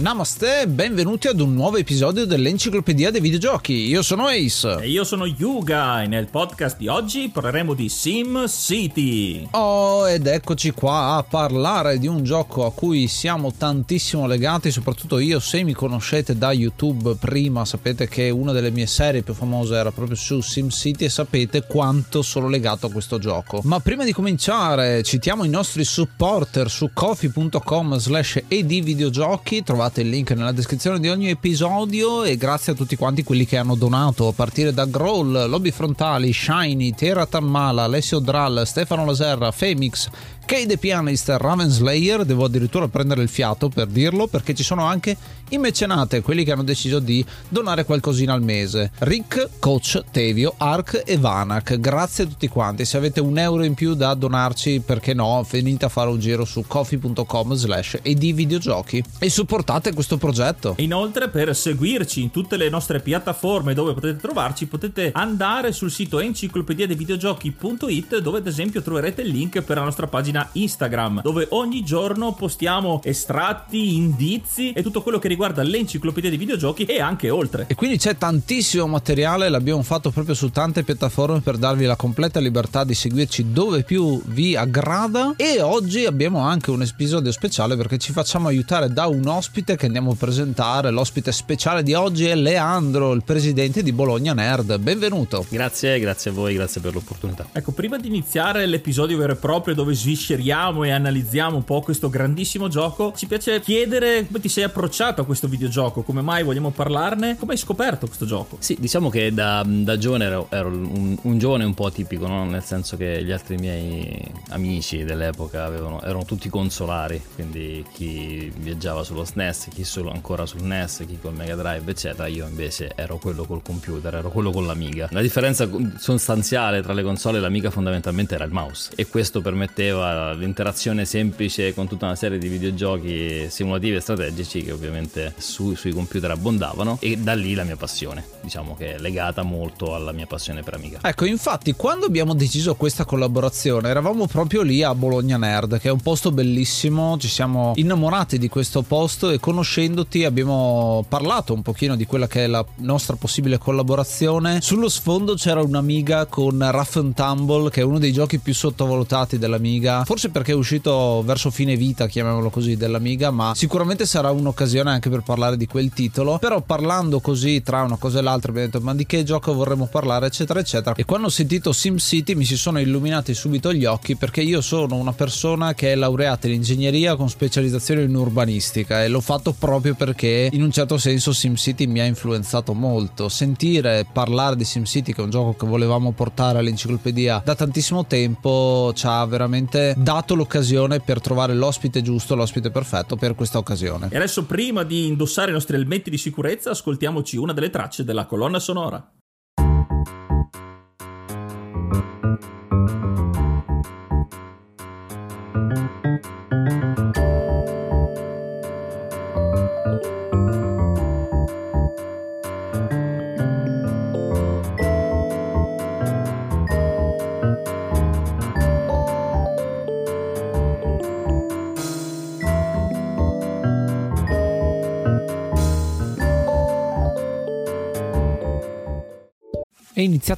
Namaste, benvenuti ad un nuovo episodio dell'Enciclopedia dei Videogiochi. Io sono Ace. E io sono Yuga e nel podcast di oggi parleremo di Sim City. Oh, ed eccoci qua a parlare di un gioco a cui siamo tantissimo legati, soprattutto io, se mi conoscete da YouTube prima, sapete che una delle mie serie più famose era proprio su Sim City e sapete quanto sono legato a questo gioco. Ma prima di cominciare, citiamo i nostri supporter su coffee.com slash edvideogiochi, trovate trovate il link nella descrizione di ogni episodio e grazie a tutti quanti quelli che hanno donato a partire da Groll, Lobby Frontali, Shiny, Terra Tammala, Alessio Drall, Stefano Laserra, Femix, The Pianist, Raven Slayer, devo addirittura prendere il fiato per dirlo perché ci sono anche i mecenate, quelli che hanno deciso di donare qualcosina al mese. Rick, Coach, Tevio, Ark e Vanak, grazie a tutti quanti. Se avete un euro in più da donarci, perché no, venite a fare un giro su coffee.com slash e di videogiochi e supportate questo progetto. Inoltre per seguirci in tutte le nostre piattaforme dove potete trovarci potete andare sul sito enciclopediadevideogiochi.it dove ad esempio troverete il link per la nostra pagina pagina Instagram dove ogni giorno postiamo estratti, indizi e tutto quello che riguarda l'enciclopedia dei videogiochi e anche oltre. E quindi c'è tantissimo materiale, l'abbiamo fatto proprio su tante piattaforme per darvi la completa libertà di seguirci dove più vi aggrada e oggi abbiamo anche un episodio speciale perché ci facciamo aiutare da un ospite che andiamo a presentare. L'ospite speciale di oggi è Leandro, il presidente di Bologna Nerd. Benvenuto. Grazie, grazie a voi, grazie per l'opportunità. Ecco, prima di iniziare l'episodio vero e proprio dove svisceriamo svisceriamo e analizziamo un po' questo grandissimo gioco, ci piace chiedere come ti sei approcciato a questo videogioco, come mai vogliamo parlarne, come hai scoperto questo gioco? Sì, diciamo che da, da giovane ero, ero un, un, giovane un po' tipico, no? nel senso che gli altri miei amici dell'epoca avevano, erano tutti consolari, quindi chi viaggiava sullo SNES, chi solo ancora sul NES, chi col Mega Drive, eccetera. Io invece ero quello col computer, ero quello con l'Amiga. La differenza sostanziale tra le console e l'Amiga fondamentalmente era il mouse e questo permetteva l'interazione semplice con tutta una serie di videogiochi simulativi e strategici che ovviamente su, sui computer abbondavano e da lì la mia passione, diciamo che è legata molto alla mia passione per Amiga. Ecco, infatti quando abbiamo deciso questa collaborazione eravamo proprio lì a Bologna Nerd, che è un posto bellissimo, ci siamo innamorati di questo posto e conoscendoti abbiamo parlato un pochino di quella che è la nostra possibile collaborazione. Sullo sfondo c'era un'Amiga con Rough and Tumble, che è uno dei giochi più sottovalutati dell'Amiga forse perché è uscito verso fine vita, chiamiamolo così, dell'Amiga, ma sicuramente sarà un'occasione anche per parlare di quel titolo. Però parlando così tra una cosa e l'altra abbiamo detto ma di che gioco vorremmo parlare, eccetera, eccetera. E quando ho sentito SimCity mi si sono illuminati subito gli occhi perché io sono una persona che è laureata in ingegneria con specializzazione in urbanistica e l'ho fatto proprio perché in un certo senso SimCity mi ha influenzato molto. Sentire parlare di SimCity, che è un gioco che volevamo portare all'enciclopedia da tantissimo tempo, ci ha veramente dato l'occasione per trovare l'ospite giusto, l'ospite perfetto per questa occasione. E adesso prima di indossare i nostri elmetti di sicurezza, ascoltiamoci una delle tracce della colonna sonora.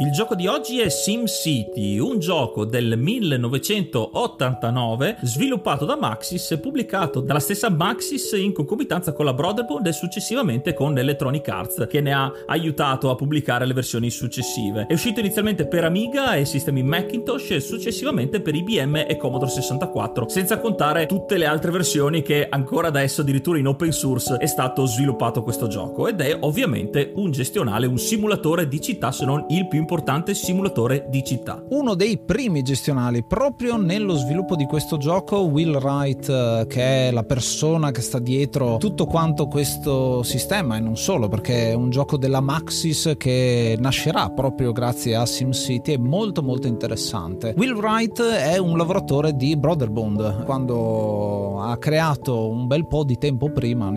Il gioco di oggi è SimCity, un gioco del 1989 sviluppato da Maxis e pubblicato dalla stessa Maxis in concomitanza con la Brotherhood e successivamente con Electronic Arts che ne ha aiutato a pubblicare le versioni successive. È uscito inizialmente per Amiga e sistemi Macintosh e successivamente per IBM e Commodore 64, senza contare tutte le altre versioni che ancora adesso addirittura in open source è stato sviluppato questo gioco ed è ovviamente un gestionale, un simulatore di città se non il più importante importante simulatore di città. Uno dei primi gestionali proprio nello sviluppo di questo gioco, Will Wright, eh, che è la persona che sta dietro tutto quanto questo sistema e non solo, perché è un gioco della Maxis che nascerà proprio grazie a SimCity, è molto molto interessante. Will Wright è un lavoratore di Brotherbond, quando ha creato un bel po' di tempo prima,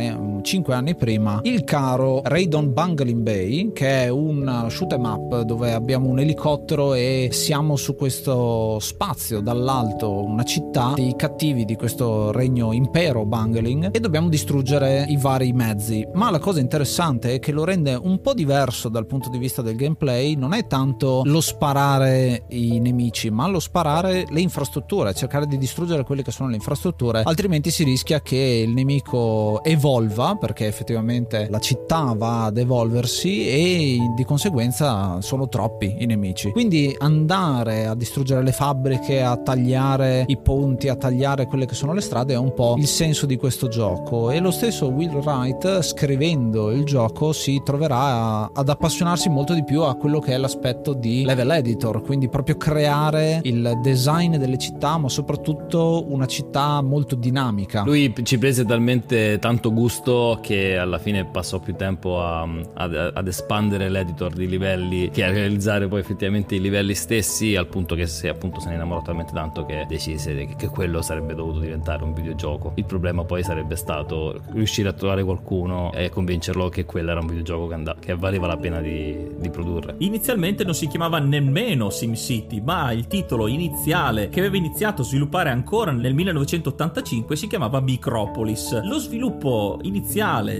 5 anni prima, il caro Raidon Bungling Bay, che è un shoot 'em up dove abbiamo un elicottero e siamo su questo spazio dall'alto, una città dei cattivi di questo regno impero Bungling e dobbiamo distruggere i vari mezzi. Ma la cosa interessante è che lo rende un po' diverso dal punto di vista del gameplay, non è tanto lo sparare i nemici, ma lo sparare le infrastrutture, cercare di distruggere quelle che sono le infrastrutture, altrimenti si rischia che il nemico evolva perché effettivamente la città va ad evolversi e di conseguenza sono troppi i nemici. Quindi andare a distruggere le fabbriche, a tagliare i ponti, a tagliare quelle che sono le strade è un po' il senso di questo gioco. E lo stesso Will Wright, scrivendo il gioco, si troverà ad appassionarsi molto di più a quello che è l'aspetto di level editor, quindi proprio creare il design delle città, ma soprattutto una città molto dinamica. Lui ci prese talmente tanto gusto che alla fine passò più tempo a, ad, ad espandere l'editor di livelli che a realizzare poi effettivamente i livelli stessi al punto che se appunto se ne innamorò talmente tanto che decise che, che quello sarebbe dovuto diventare un videogioco. Il problema poi sarebbe stato riuscire a trovare qualcuno e convincerlo che quello era un videogioco che, and- che valeva la pena di, di produrre. Inizialmente non si chiamava nemmeno SimCity, ma il titolo iniziale che aveva iniziato a sviluppare ancora nel 1985 si chiamava Micropolis. Lo sviluppo iniziale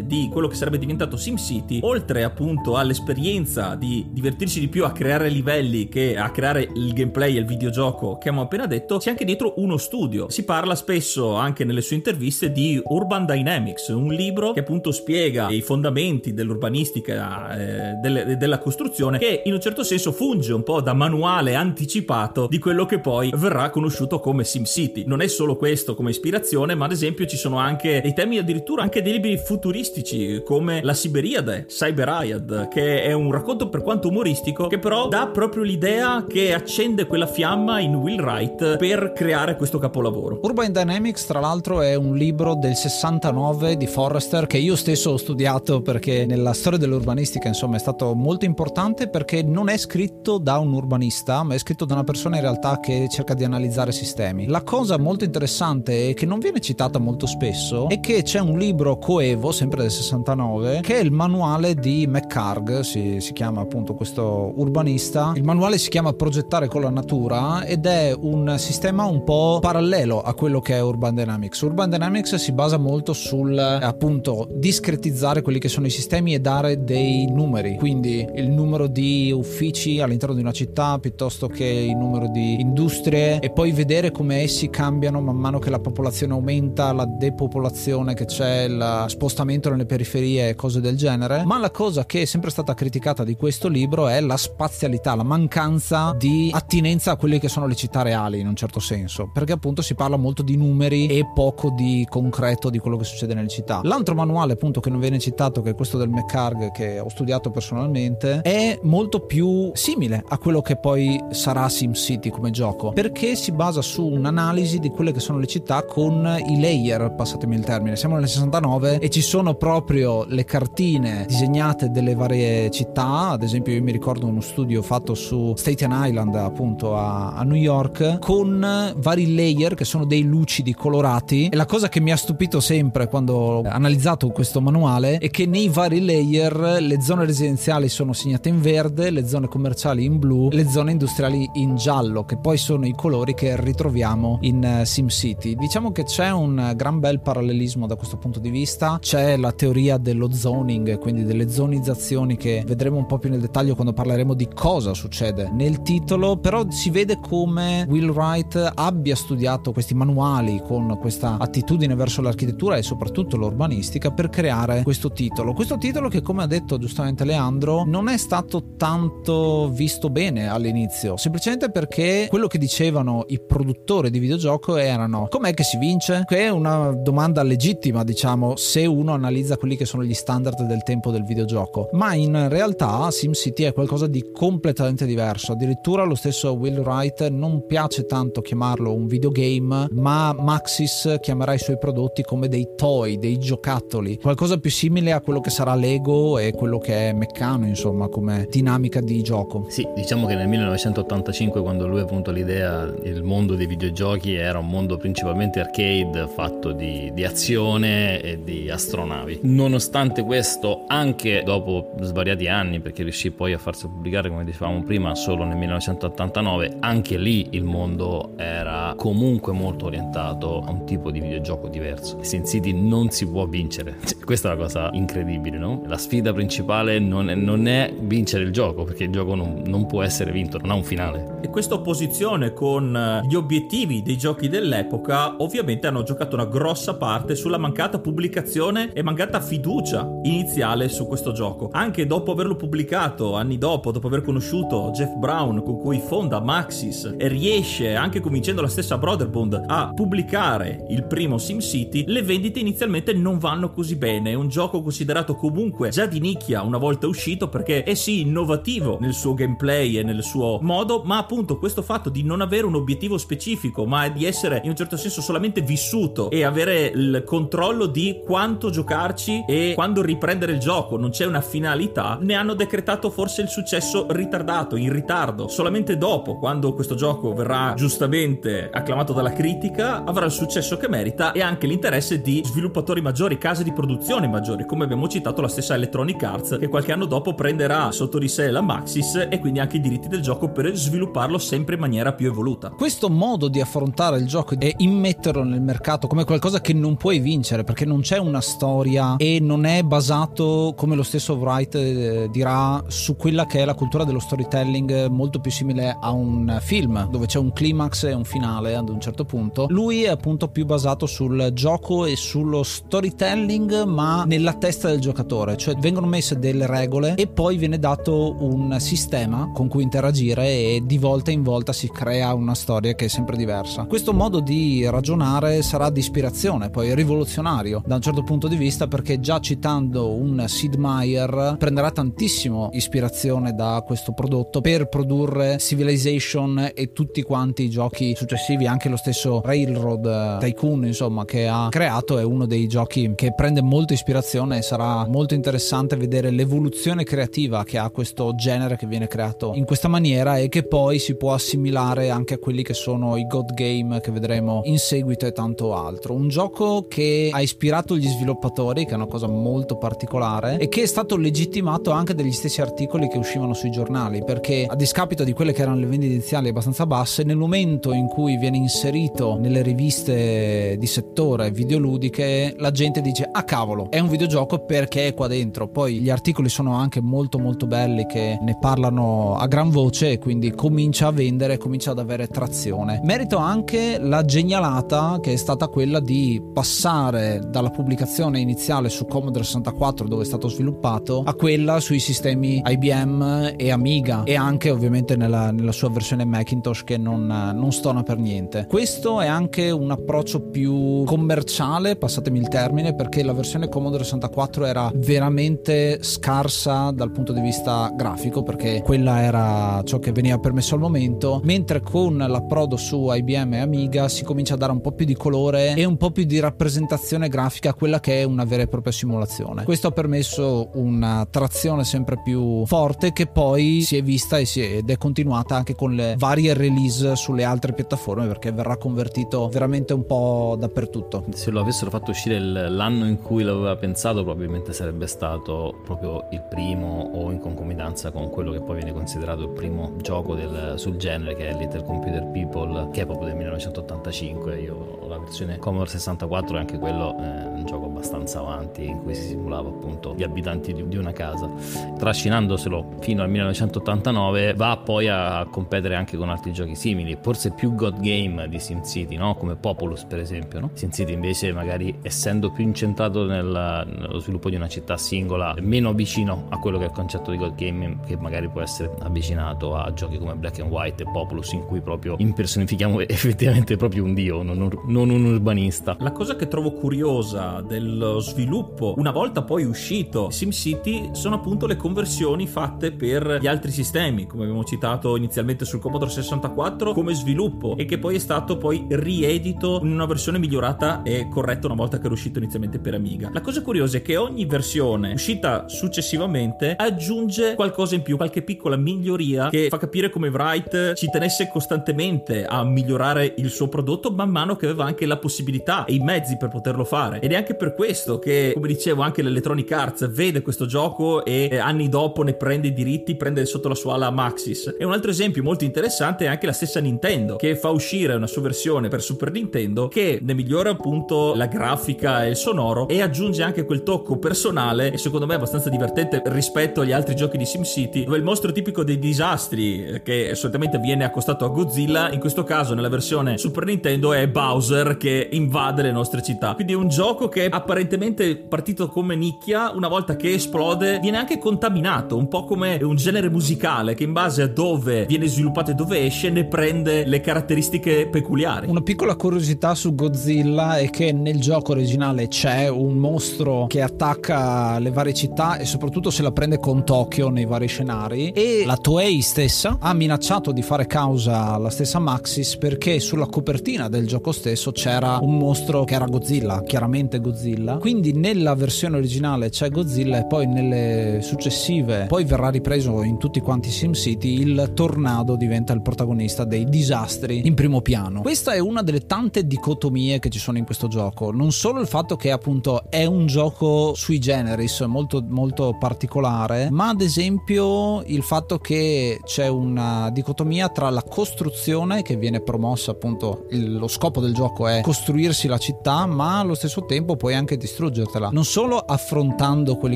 di quello che sarebbe diventato SimCity, oltre appunto all'esperienza di divertirsi di più a creare livelli che a creare il gameplay e il videogioco che abbiamo appena detto, c'è anche dietro uno studio. Si parla spesso anche nelle sue interviste di Urban Dynamics, un libro che appunto spiega i fondamenti dell'urbanistica eh, della costruzione che in un certo senso funge un po' da manuale anticipato di quello che poi verrà conosciuto come SimCity. Non è solo questo come ispirazione, ma ad esempio ci sono anche dei temi addirittura anche dei libri futuristici come La Siberiade, Cyber Ayad, che è un racconto per quanto umoristico che però dà proprio l'idea che accende quella fiamma in Will Wright per creare questo capolavoro. Urban Dynamics, tra l'altro, è un libro del 69 di Forrester che io stesso ho studiato perché nella storia dell'urbanistica, insomma, è stato molto importante perché non è scritto da un urbanista, ma è scritto da una persona in realtà che cerca di analizzare sistemi. La cosa molto interessante e che non viene citata molto spesso è che c'è un libro coevo, sempre del 69, che è il manuale di McCarg, si, si chiama appunto questo urbanista. Il manuale si chiama Progettare con la natura ed è un sistema un po' parallelo a quello che è Urban Dynamics. Urban Dynamics si basa molto sul appunto discretizzare quelli che sono i sistemi e dare dei numeri, quindi il numero di uffici all'interno di una città piuttosto che il numero di industrie e poi vedere come essi cambiano man mano che la popolazione aumenta, la depopolazione che c'è, lo spostamento nelle periferie e cose del genere. Ma la cosa che è sempre stata criticata di questo libro è l'aspetto spazialità, la mancanza di attinenza a quelle che sono le città reali in un certo senso, perché appunto si parla molto di numeri e poco di concreto di quello che succede nelle città. L'altro manuale appunto che non viene citato, che è questo del McCarg che ho studiato personalmente, è molto più simile a quello che poi sarà SimCity come gioco, perché si basa su un'analisi di quelle che sono le città con i layer, passatemi il termine. Siamo nel 69 e ci sono proprio le cartine disegnate delle varie città, ad esempio io mi ricordo uno studio fatto su Staten Island appunto a, a New York con vari layer che sono dei lucidi colorati. E la cosa che mi ha stupito sempre quando ho analizzato questo manuale è che nei vari layer le zone residenziali sono segnate in verde, le zone commerciali in blu, le zone industriali in giallo, che poi sono i colori che ritroviamo in eh, SimCity. Diciamo che c'è un gran bel parallelismo da questo punto di vista, c'è la teoria dello zoning, quindi delle zonizzazioni che vedremo un po' più nel dettaglio quando parleremo di cosa succede nel titolo, però si vede come Will Wright abbia studiato questi manuali con questa attitudine verso l'architettura e soprattutto l'urbanistica per creare questo titolo. Questo titolo che come ha detto giustamente Leandro non è stato tanto visto bene all'inizio, semplicemente perché quello che dicevano i produttori di videogioco erano com'è che si vince? Che è una domanda legittima diciamo se uno analizza quelli che sono gli standard del tempo del videogioco, ma in realtà SimCity è qualcosa di completamente diverso, addirittura lo stesso Will Wright non piace tanto chiamarlo un videogame, ma Maxis chiamerà i suoi prodotti come dei toy, dei giocattoli, qualcosa più simile a quello che sarà Lego e quello che è Meccano, insomma, come dinamica di gioco. Sì, diciamo che nel 1985 quando lui ha avuto l'idea, il mondo dei videogiochi era un mondo principalmente arcade fatto di, di azione e di astronavi. Nonostante questo, anche dopo svariati anni, perché riuscì poi a farsi pubblicare, come dicevamo prima, solo nel 1989, anche lì il mondo era comunque molto orientato a un tipo di videogioco diverso. Sin City non si può vincere. Cioè, questa è una cosa incredibile, no? La sfida principale non è, non è vincere il gioco, perché il gioco non, non, può essere vinto, non ha un finale. E questa opposizione con eh, gli obiettivi dei giochi dell'epoca ovviamente hanno giocato una grossa parte sulla mancata pubblicazione e mancata fiducia iniziale su questo gioco. Anche dopo averlo pubblicato, anni dopo, dopo aver conosciuto Jeff Brown, con cui fonda Maxis e riesce, anche convincendo la stessa Brotherbond, a pubblicare il primo SimCity, le vendite inizialmente non vanno così bene. È un gioco considerato comunque già di nicchia una volta uscito perché è sì innovativo nel suo gameplay e nel suo modo, ma appunto questo fatto di non avere un obiettivo specifico, ma di essere in un certo senso solamente vissuto e avere il controllo di quanto giocarci e quando riprendere il gioco, non c'è una finalità, ne hanno decretato forse il successo ritardato, in ritardo. Solamente dopo, quando questo gioco verrà giustamente acclamato dalla critica, avrà il successo che merita e anche l'interesse di sviluppatori maggiori, case di produzione maggiori, come abbiamo citato la stessa Electronic Arts, che qualche anno dopo prenderà sotto di sé la Maxis e quindi anche i diritti del gioco per svilupparlo sempre in maniera più evoluta. Questo modo di affrontare il gioco e immetterlo nel mercato come qualcosa che non puoi vincere perché non c'è una storia e non è basato, come lo stesso Wright eh, dirà, su quella che è la cultura dello storytelling molto più simile a un film dove c'è un climax e un finale ad un certo punto. Lui è appunto più basato sul gioco e sullo storytelling ma nella testa del giocatore, cioè vengono messe delle regole e poi viene dato un sistema con cui interagire e di volta in volta si crea una storia che è sempre diversa. Questo modo di ragionare sarà di ispirazione, poi rivoluzionario da un certo punto di vista perché già citando un Sid Meier prenderà tantissimo ispirazione da questo prodotto per produrre Civilization e tutti quanti i giochi successivi, anche lo stesso Railroad Tycoon insomma che ha creato è uno dei giochi che prende molta ispirazione e sarà molto interessante vedere l'evoluzione creativa che ha questo genere che viene creato in questa maniera e che poi si può assimilare anche a quelli che sono i God Game che vedremo in seguito e tanto altro. Un gioco che ha ispirato gli sviluppatori, che è una cosa molto particolare e che è stato legittimato anche dagli stessi articoli che uscivano sui giornali, perché a discapito di quelle che erano le vendite iniziali abbastanza basse, nel momento in cui viene inserito nelle riviste di settore videoludiche, la gente dice "Ah cavolo, è un videogioco perché è qua dentro". Poi gli articoli sono anche molto molto belli che ne parlano a gran voce e quindi comincia a vendere, comincia ad avere trazione. Merito anche la genialata che è stata quella di passare dalla pubblicazione iniziale su Commodore 64 dove è stato sviluppato a quella sui sistemi IBM e Amiga e anche ovviamente nella, nella sua versione Macintosh che non, non stona per niente. Questo è anche un approccio più commerciale, passatemi il termine, perché la versione Commodore 64 era veramente scarsa dal punto di vista grafico, perché quella era ciò che veniva permesso al momento, mentre con l'approdo su IBM e Amiga si comincia a dare un po' più di colore e un po' più di rappresentazione grafica a quella che è una vera e propria simulazione. Questo ha permesso una trazione sempre più forte che poi si è vista ed è continuata anche con le varie release sulle altre piattaforme perché verrà convertito veramente un po' dappertutto. Se lo avessero fatto uscire l'anno in cui l'aveva pensato probabilmente sarebbe stato proprio il primo o in concomitanza con quello che poi viene considerato il primo gioco del, sul genere che è Little Computer People che è proprio del 1985 io ho la versione Commodore 64 e anche quello è un gioco abbastanza avanti in cui si simulava appunto gli abitanti di, di una casa trascinandoselo fino al 1989 va poi a competere anche con altri giochi simili forse più God Game di SimCity no? come Populous per esempio no? SimCity invece magari essendo più incentrato nel, nello sviluppo di una città singola meno vicino a quello che è il concetto di God Game che magari può essere avvicinato a giochi come Black and White e Populous in cui proprio impersonifichiamo effettivamente proprio un dio non, non un urbanista la cosa che trovo curiosa dello sviluppo una volta poi uscito SimCity sono appunto le conversioni fatte per gli altri sistemi come abbiamo citato inizialmente sul Commodore 64 come sviluppo e che poi è stato poi riedito in una versione migliorata e corretta una volta che era uscito inizialmente per Amiga. La cosa curiosa è che ogni versione uscita successivamente aggiunge qualcosa in più, qualche piccola miglioria che fa capire come Wright ci tenesse costantemente a migliorare il suo prodotto man mano che aveva anche la possibilità e i mezzi per poterlo fare. Ed è anche per questo che, come dicevo, anche l'Electronic Arts vede questo gioco e eh, anni dopo ne prende i diritti, prende sotto la sua ala Maxis. E un altro esempio molto interessante è anche la stessa Nintendo che fa uscire una sua versione per Super Nintendo che ne migliora appunto la grafica e il sonoro e aggiunge anche quel tocco personale e secondo me abbastanza divertente rispetto agli altri giochi di SimCity dove il mostro tipico dei disastri eh, che solitamente viene accostato a Godzilla in questo caso nella versione Super Nintendo è Bowser che invade le nostre città quindi è un gioco che apparentemente partito come nicchia una volta che esplode viene anche contaminato un po' come un genere musicale che in base a dove viene sviluppato e dove esce ne prende le caratteristiche peculiari una piccola curiosità su Godzilla è che nel gioco originale c'è un mostro che attacca le varie città e soprattutto se la prende con Tokyo nei vari scenari e la Toei stessa ha minacciato di fare causa alla stessa Maxis perché sulla copertina del gioco stesso c'era un mostro che era Godzilla, chiaramente Godzilla. Quindi nella versione originale c'è Godzilla e poi nelle successive poi verrà ripreso in tutti quanti SimCity il tornado diventa il protagonista dei disastri in primo piano. Questa è una delle tante dicotomie che ci sono in questo gioco, non solo il fatto che appunto è un gioco sui generis molto molto particolare, ma ad esempio il fatto che c'è una dicotomia tra la costruzione che viene promossa appunto il, lo scopo del gioco è costruirsi la città, ma allo stesso tempo puoi anche distruggertela. Non solo affrontando quelli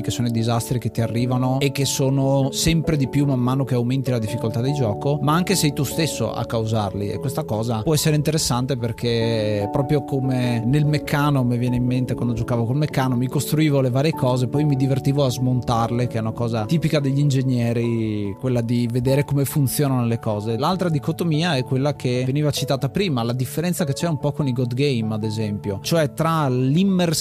che sono i disastri che ti arrivano e che sono sempre di più man mano che aumenti la difficoltà del gioco, ma anche sei tu stesso a causarli. E questa cosa può essere interessante perché proprio come nel meccano mi viene in mente quando giocavo col meccano mi costruivo le varie cose poi mi divertivo a smontarle che è una cosa tipica degli ingegneri quella di vedere come funzionano le cose. L'altra dicotomia è quella che veniva citata prima la differenza che c'è un po' con i God Game ad esempio. Cioè tra l'immersione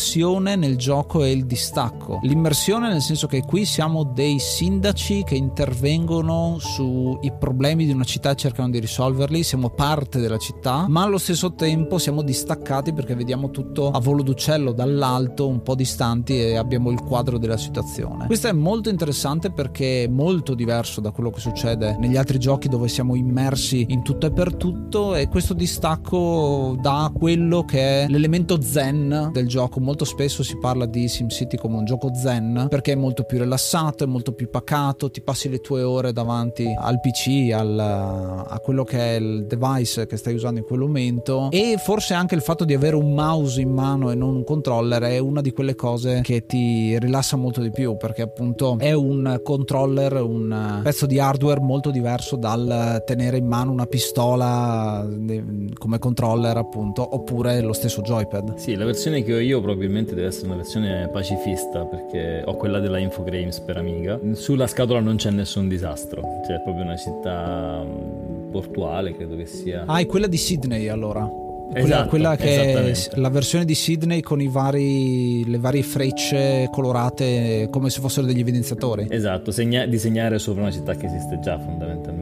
nel gioco e il distacco. L'immersione nel senso che qui siamo dei sindaci che intervengono sui problemi di una città e cercano di risolverli siamo parte della città ma allo stesso tempo siamo distaccati perché vediamo tutto a volo d'uccello dall'alto un po' distanti e abbiamo il quadro della situazione. Questo è molto interessante perché è molto diverso da quello che succede negli altri giochi dove siamo immersi in tutto e per tutto e questo distacco dà quello che è l'elemento zen del gioco molto spesso si parla di SimCity come un gioco zen perché è molto più rilassato è molto più pacato ti passi le tue ore davanti al PC al, a quello che è il device che stai usando in quel momento e forse anche il fatto di avere un mouse in mano e non un controller è una di quelle cose che ti rilassa molto di più perché appunto è un controller, un pezzo di hardware molto diverso dal tenere in mano una pistola come controller appunto oppure lo stesso joypad. Sì, la versione che ho io probabilmente deve essere una versione pacifista perché ho quella della Infogrames per Amiga. Sulla scatola non c'è nessun disastro, cioè è proprio una città mm, portuale, credo che sia. Ah, è quella di Sydney allora. Quella, Esatto, quella che è la versione di Sydney con i vari, le varie frecce colorate come se fossero degli evidenziatori. Esatto, segna- disegnare sopra una città che esiste già fondamentalmente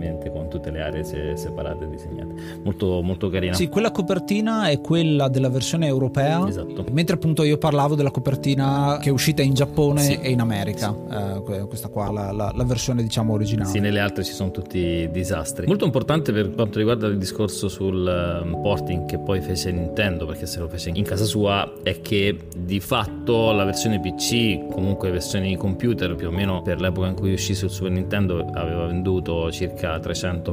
tutte le aree se- separate disegnate. Molto, molto carina. Sì, quella copertina è quella della versione europea. Esatto. Mentre appunto io parlavo della copertina che è uscita in Giappone Sì. e in America. Eh, que- questa qua, la, la- la versione diciamo originale. Sì, nelle altre ci sono tutti disastri. Molto importante per quanto riguarda il discorso sul ehm, porting che poi fece Nintendo, perché se lo fece in casa sua, è che di fatto la versione PC, comunque versioni computer più o meno per l'epoca in cui uscì sul Super Nintendo, aveva venduto circa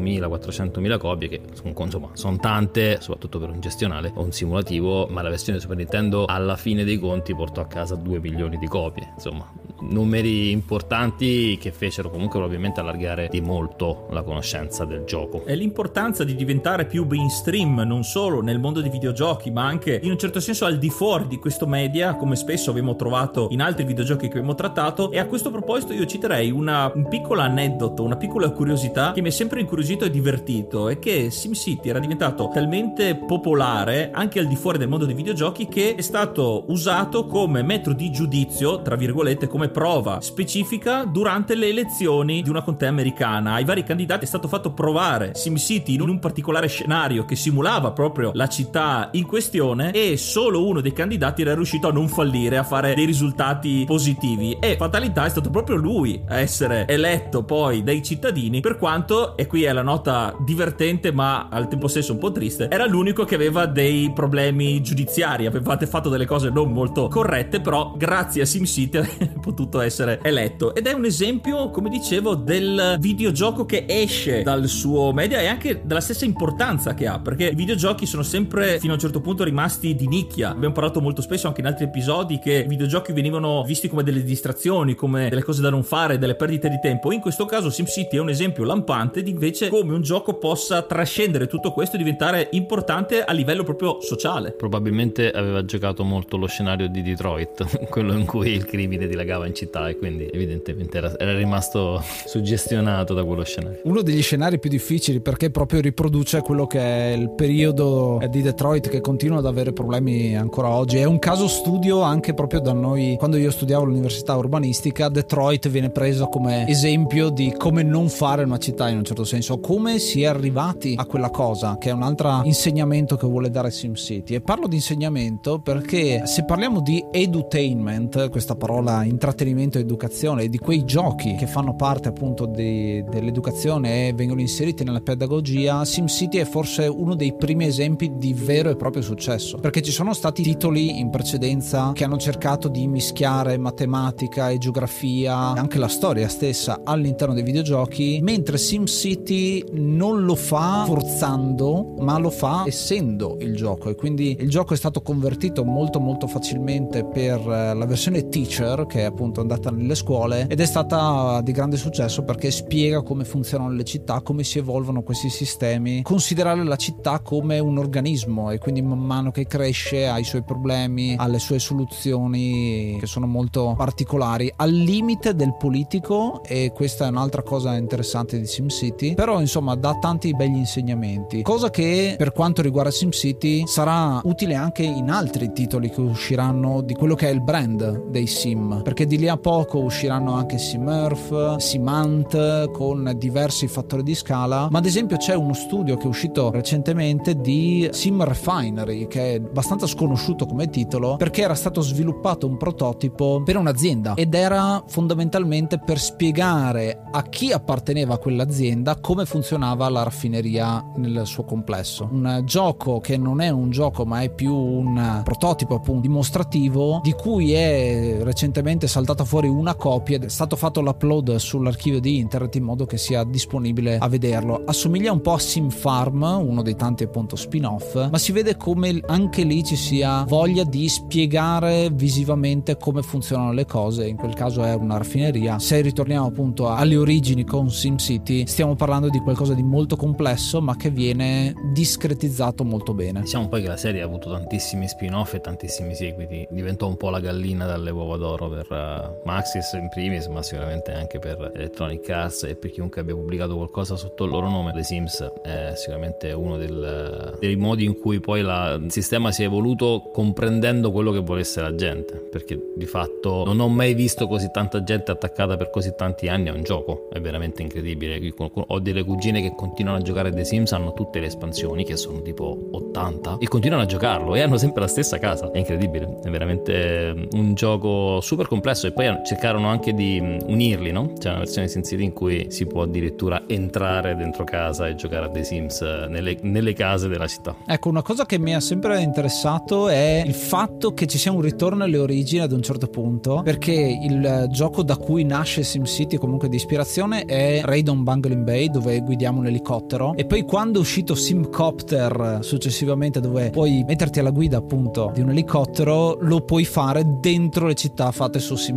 300.000-400.000 copie, che insomma sono tante, soprattutto per un gestionale o un simulativo, ma la versione Super Nintendo alla fine dei conti portò a casa 2 milioni di copie. Insomma, numeri importanti che fecero comunque probabilmente allargare di molto la conoscenza del gioco. È l'importanza di diventare più mainstream, non solo nel mondo dei videogiochi, ma anche in un certo senso al di fuori di questo media, come spesso abbiamo trovato in altri videogiochi che abbiamo trattato. E a questo proposito io citerei una, un piccolo aneddoto, una piccola curiosità che mi è sempre incuriosito e divertito, è che SimCity era diventato talmente popolare anche al di fuori del mondo dei videogiochi che è stato usato come metro di giudizio, tra virgolette, come prova specifica durante le elezioni di una contea americana. Ai vari candidati è stato fatto provare SimCity in un particolare scenario che simulava proprio la città in questione e solo uno dei candidati era riuscito a non fallire, a fare dei risultati positivi e fatalità è stato proprio lui a essere eletto poi dai cittadini per quanto, e qui è la nota divertente ma al tempo stesso un po' triste, era l'unico che aveva dei problemi giudiziari, avevate fatto delle cose non molto corrette però grazie a SimCity è potuto essere eletto. Ed è un esempio come dicevo del videogioco che esce dal suo media e anche della stessa importanza che ha perché i videogiochi sono sempre fino a un certo punto rimasti di nicchia. Abbiamo parlato molto spesso anche in altri episodi che i videogiochi venivano visti come delle distrazioni come delle cose da non fare delle perdite di tempo. In questo caso SimCity è un esempio lampante di invece come un gioco possa trascendere tutto questo e diventare importante a livello proprio sociale. Probabilmente aveva giocato molto lo scenario di Detroit, quello in cui il crimine dilagava in città e quindi evidentemente era, era rimasto suggestionato da quello scenario. Uno degli scenari più difficili perché proprio riproduce quello che è il periodo eh, di Detroit che continua ad avere problemi ancora oggi. È un caso studio anche proprio da noi. Quando io studiavo all'università urbanistica, Detroit viene presa come esempio di come non fare una città in un certo senso, come si è arrivati a quella cosa, che è un altro insegnamento che vuole dare SimCity. E parlo di insegnamento perché se parliamo di edutainment, questa parola intrattenimento e educazione, e di quei giochi che fanno parte appunto di- dell'educazione e vengono inseriti nella pedagogia, SimCity è forse uno dei primi esempi di vero e proprio successo. Perché ci sono stati titoli in precedenza che hanno cercato di mischiare matematica e geografia, anche la storia stessa all'interno dei videogiochi, mentre SimCity non lo fa forzando, ma lo fa essendo il gioco e quindi il gioco è stato convertito molto molto facilmente per eh, la versione teacher che è appunto andata nelle scuole ed è stata di grande successo perché spiega come funzionano le città, come si evolvono questi sistemi, considerare la città come un organismo e quindi man mano che cresce ha i suoi problemi, ha le sue soluzioni che sono molto particolari, al limite del politico e questa è un'altra cosa interessante di SimCity, però insomma dà tanti begli insegnamenti, cosa che per quanto riguarda SimCity sarà utile anche in altri titoli che usciranno di quello che è il brand dei sim, perché di lì a poco usciranno anche Simurf, Simant con diversi fattori di scala, ma ad esempio c'è uno studio che è uscito recentemente di Sim Refinery che è abbastanza sconosciuto come titolo perché era stato sviluppato un prototipo per un'azienda ed era fondamentalmente per spiegare a chi apparteneva a quell'azienda come funzionava la raffineria nel suo complesso. Un gioco che non è un gioco ma è più un prototipo appunto dimostrativo di cui è recentemente saltata fuori una copia ed è stato fatto l'upload sull'archivio di internet in modo che sia disponibile a vederlo. Assomiglia un po' a Sim Farm, uno dei tanti appunto spin-off, ma si vede come anche lì ci sia voglia di spiegare visivamente come funzionano le cose. In quel caso è una raffineria. Se ritorniamo appunto alle origini con SimCity, stiamo parlando di qualcosa di molto complesso, ma che viene discretizzato molto bene. Diciamo poi che la serie ha avuto tantissimi spin-off e tantissimi seguiti. Diventò un po' la gallina dalle uova d'oro per uh, Maxis in primis, ma sicuramente anche per Electronic Arts e per chiunque abbia pubblicato qualcosa sotto il loro nome. The Sims è sicuramente uno del, dei modi in cui poi la, il sistema si è evoluto comprendendo quello che volesse la gente, perché di fatto non ho mai visto così tanta gente attaccata per così tanti anni a un gioco, è veramente incredibile. Ho delle cugine che continuano a giocare a The Sims, hanno tutte le espansioni, che sono tipo 80, e continuano a giocarlo e hanno sempre la stessa casa, è incredibile, è veramente un gioco super complesso e poi cercarono anche di unirli, no? C'è una versione SimCity in cui si può addirittura entrare dentro casa e giocare a The Sims nelle, nelle case della città. Ecco, una cosa che mi ha sempre interessato è il fatto che ci sia un ritorno alle origini ad un certo punto, perché il gioco da cui nasce SimCity comunque di ispirazione è Raid on Bungling Bay dove guidiamo un elicottero e poi quando è uscito Simcopter successivamente dove puoi metterti alla guida appunto di un elicottero lo puoi fare dentro le città fatte su SimCity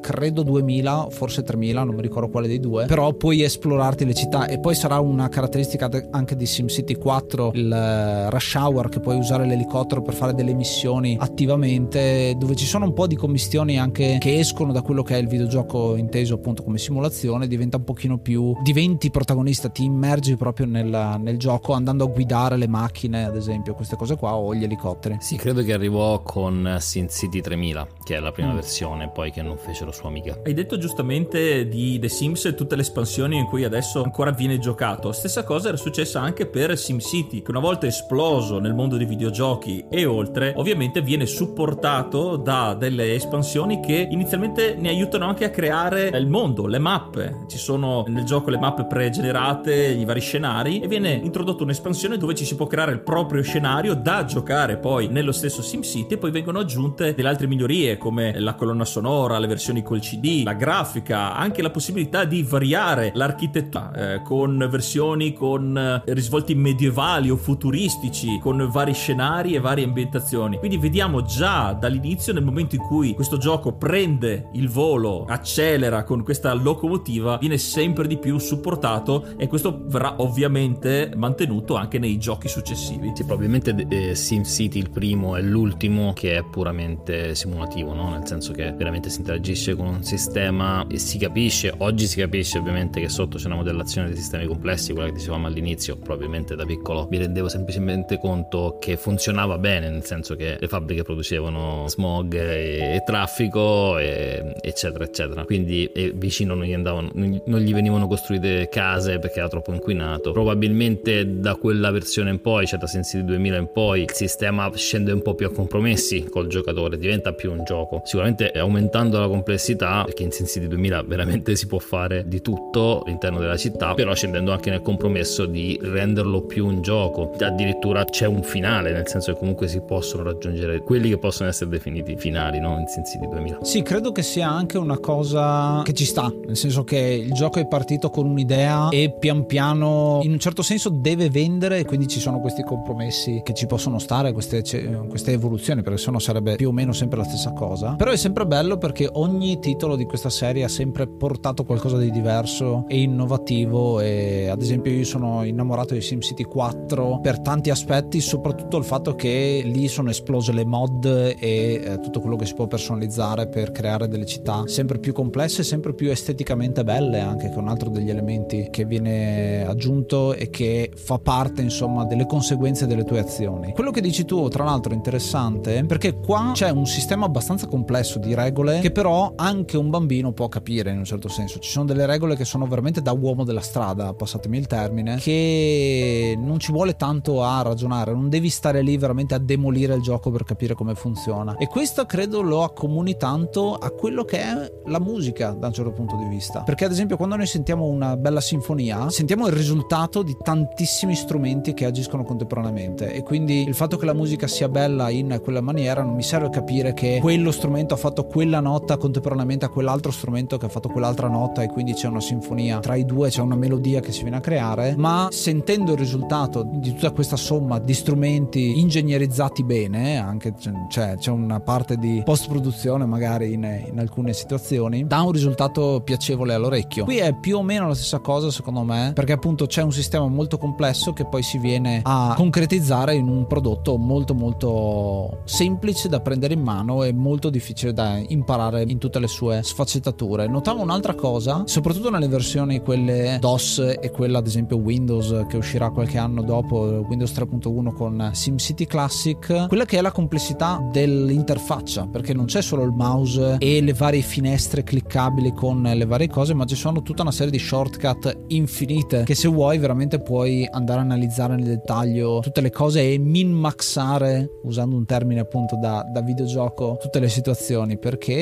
credo 2000 forse 3000 non mi ricordo quale dei due. Però puoi esplorarti le città. E poi sarà una caratteristica anche di SimCity 4 il eh, rush hour che puoi usare l'elicottero per fare delle missioni attivamente dove ci sono un po' di commistioni anche che escono da quello che è il videogioco inteso appunto come simulazione diventa un pochino più diventi protagonista ti immergi proprio nel, nel gioco andando a guidare le macchine ad esempio queste cose qua o gli elicotteri. Sì credo che arrivò con SimCity 3000 che è la prima mm. versione poi che non fecero sua amica. Hai detto giustamente di The Sims e tutte le espansioni in cui adesso ancora viene giocato. Stessa cosa era successa anche per SimCity che una volta esploso nel mondo dei videogiochi e oltre ovviamente viene supportato da delle espansioni che inizialmente ne aiutano anche a creare il mondo le mappe. Ci sono nel gioco le mappe pregenerate i vari scenari e viene introdotta un'espansione dove ci si può creare il proprio scenario da giocare poi nello stesso SimCity e poi vengono aggiunte delle altre migliorie come la colonna sonora, le versioni col CD, la grafica, anche la possibilità di variare l'architettura eh, con versioni con eh, risvolti medievali o futuristici, con vari scenari e varie ambientazioni. Quindi vediamo già dall'inizio nel momento in cui questo gioco prende il volo, accelera con questa locomotiva, viene sempre di più supportato e questo verrà ovviamente mantenuto anche nei giochi successivi. Sì, probabilmente eh, SimCity il primo è l'ultimo che è puramente simulativo, no? nel senso che veramente si interagisce con un sistema e si capisce, oggi si capisce ovviamente che sotto c'è una modellazione dei sistemi complessi, quella che dicevamo all'inizio, probabilmente da piccolo mi rendevo semplicemente conto che funzionava bene, nel senso che le fabbriche producevano smog e, e traffico e, eccetera eccetera, quindi vicino non gli, andavano, non gli venivano costruite case perché era troppo inquinato, probabilmente da quella versione in poi, cioè da SimCity 2000 in poi, il sistema scende un po' più a compromessi col giocatore, diventa più un gioco, sicuramente aumentando la complessità perché in SimCity 2000 veramente si può fare di tutto all'interno della città, però scendendo anche nel compromesso di renderlo più un gioco, addirittura c'è un finale, nel senso che comunque si possono raggiungere quelli che possono essere definiti finali no? in SimCity 2000. Sì, credo che sia anche una cosa che ci sta, nel senso che il gioco è partito con un'idea e pian piano in un certo senso deve vendere e quindi ci sono questi compromessi che ci possono stare, queste, queste evoluzioni, perché sennò sarebbe più o meno sempre la stessa cosa. Però è sempre bello perché ogni titolo di questa serie ha sempre portato qualcosa di diverso e innovativo e ad esempio io sono innamorato di SimCity 4 per tanti aspetti, soprattutto il fatto che lì sono esplose le mod e eh, tutto quello che si può personalizzare per creare delle città sempre più complesse, sempre più esteticamente belle, anche che è un altro degli elementi che viene aggiunto e che fa parte insomma delle conseguenze delle tue azioni. Quello che dici tu tra l'altro è interessante perché qua c'è un sistema abbastanza complesso di regole che però anche un bambino può capire in un certo senso. Ci sono delle regole che sono veramente da uomo della strada, passatemi il termine, che non ci vuole tanto a ragionare, non devi stare lì veramente a demolire il gioco per capire come funziona. E questo credo lo accomuni tanto a quello che è la musica da un certo punto di vista. Perché ad esempio quando noi sentiamo una bella sinfonia, sentiamo il risultato di tantissimi strumenti che agiscono contemporaneamente e quindi il fatto che la musica sia bella in quella maniera non mi serve capire che quello strumento ha fatto quella la nota contemporaneamente a quell'altro strumento che ha fatto quell'altra nota e quindi c'è una sinfonia tra i due, c'è una melodia che si viene a creare, ma sentendo il risultato di tutta questa somma di strumenti ingegnerizzati bene, anche c'è, c'è una parte di post produzione magari in, in alcune situazioni, dà un risultato piacevole all'orecchio. Qui è più o meno la stessa cosa secondo me, perché appunto c'è un sistema molto complesso che poi si viene a concretizzare in un prodotto molto molto semplice da prendere in mano e molto difficile da imparare in tutte le sue sfaccettature. Notavo un'altra cosa, soprattutto nelle versioni quelle DOS e quella ad esempio Windows che uscirà qualche anno dopo, Windows 3.1 con SimCity Classic, quella che è la complessità dell'interfaccia, perché non c'è solo il mouse e le varie finestre cliccabili con le varie cose, ma ci sono tutta una serie di shortcut infinite che se vuoi veramente puoi andare a analizzare nel dettaglio tutte le cose e min-maxare, usando un termine appunto da, da videogioco, tutte le situazioni, perché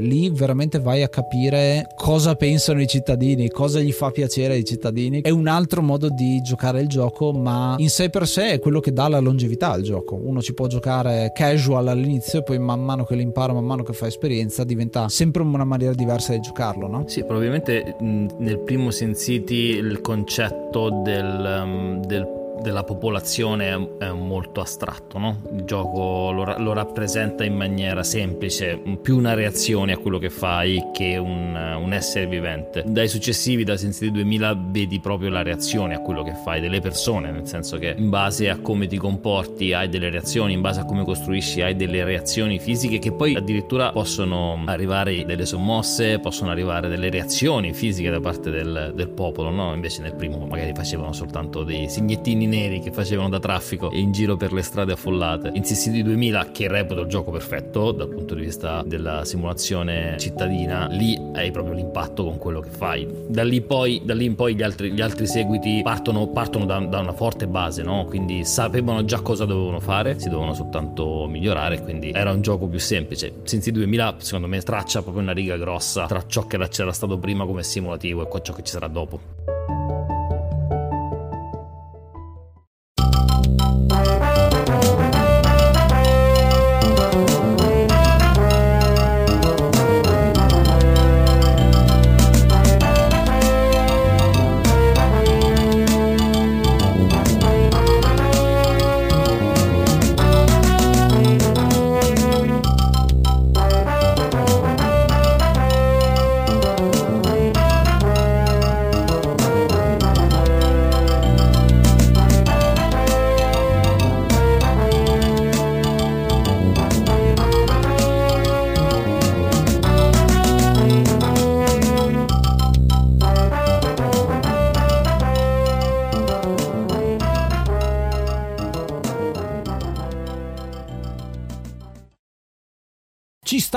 lì veramente vai a capire cosa pensano i cittadini, cosa gli fa piacere ai cittadini. È un altro modo di giocare il gioco, ma in sé per sé è quello che dà la longevità al gioco. Uno ci può giocare casual all'inizio poi man mano che lo impara, man mano che fa esperienza, diventa sempre una maniera diversa di giocarlo, no? Sì, probabilmente nel primo Sin City il concetto del, del della popolazione è molto astratto, no? il gioco lo, lo, rappresenta in maniera semplice, più una reazione a quello che fai che un, un essere vivente. Dai successivi, da Sensi 2000, vedi proprio la reazione a quello che fai delle persone, nel senso che in base a come ti comporti hai delle reazioni, in base a come costruisci hai delle reazioni fisiche che poi addirittura possono arrivare delle sommosse, possono arrivare delle reazioni fisiche da parte del, del popolo, no? invece nel primo magari facevano soltanto dei signettini neri che facevano da traffico in giro per le strade affollate. In CCD 2000, che reputo il gioco perfetto dal punto di vista della simulazione cittadina, lì hai proprio l'impatto con quello che fai. Da lì, poi, da lì in poi gli altri, gli altri seguiti partono, partono da, da, una forte base, no? quindi sapevano già cosa dovevano fare, si dovevano soltanto migliorare, quindi era un gioco più semplice. Sin 2000 secondo me traccia proprio una riga grossa tra ciò che c'era stato prima come simulativo e ciò che ci sarà dopo.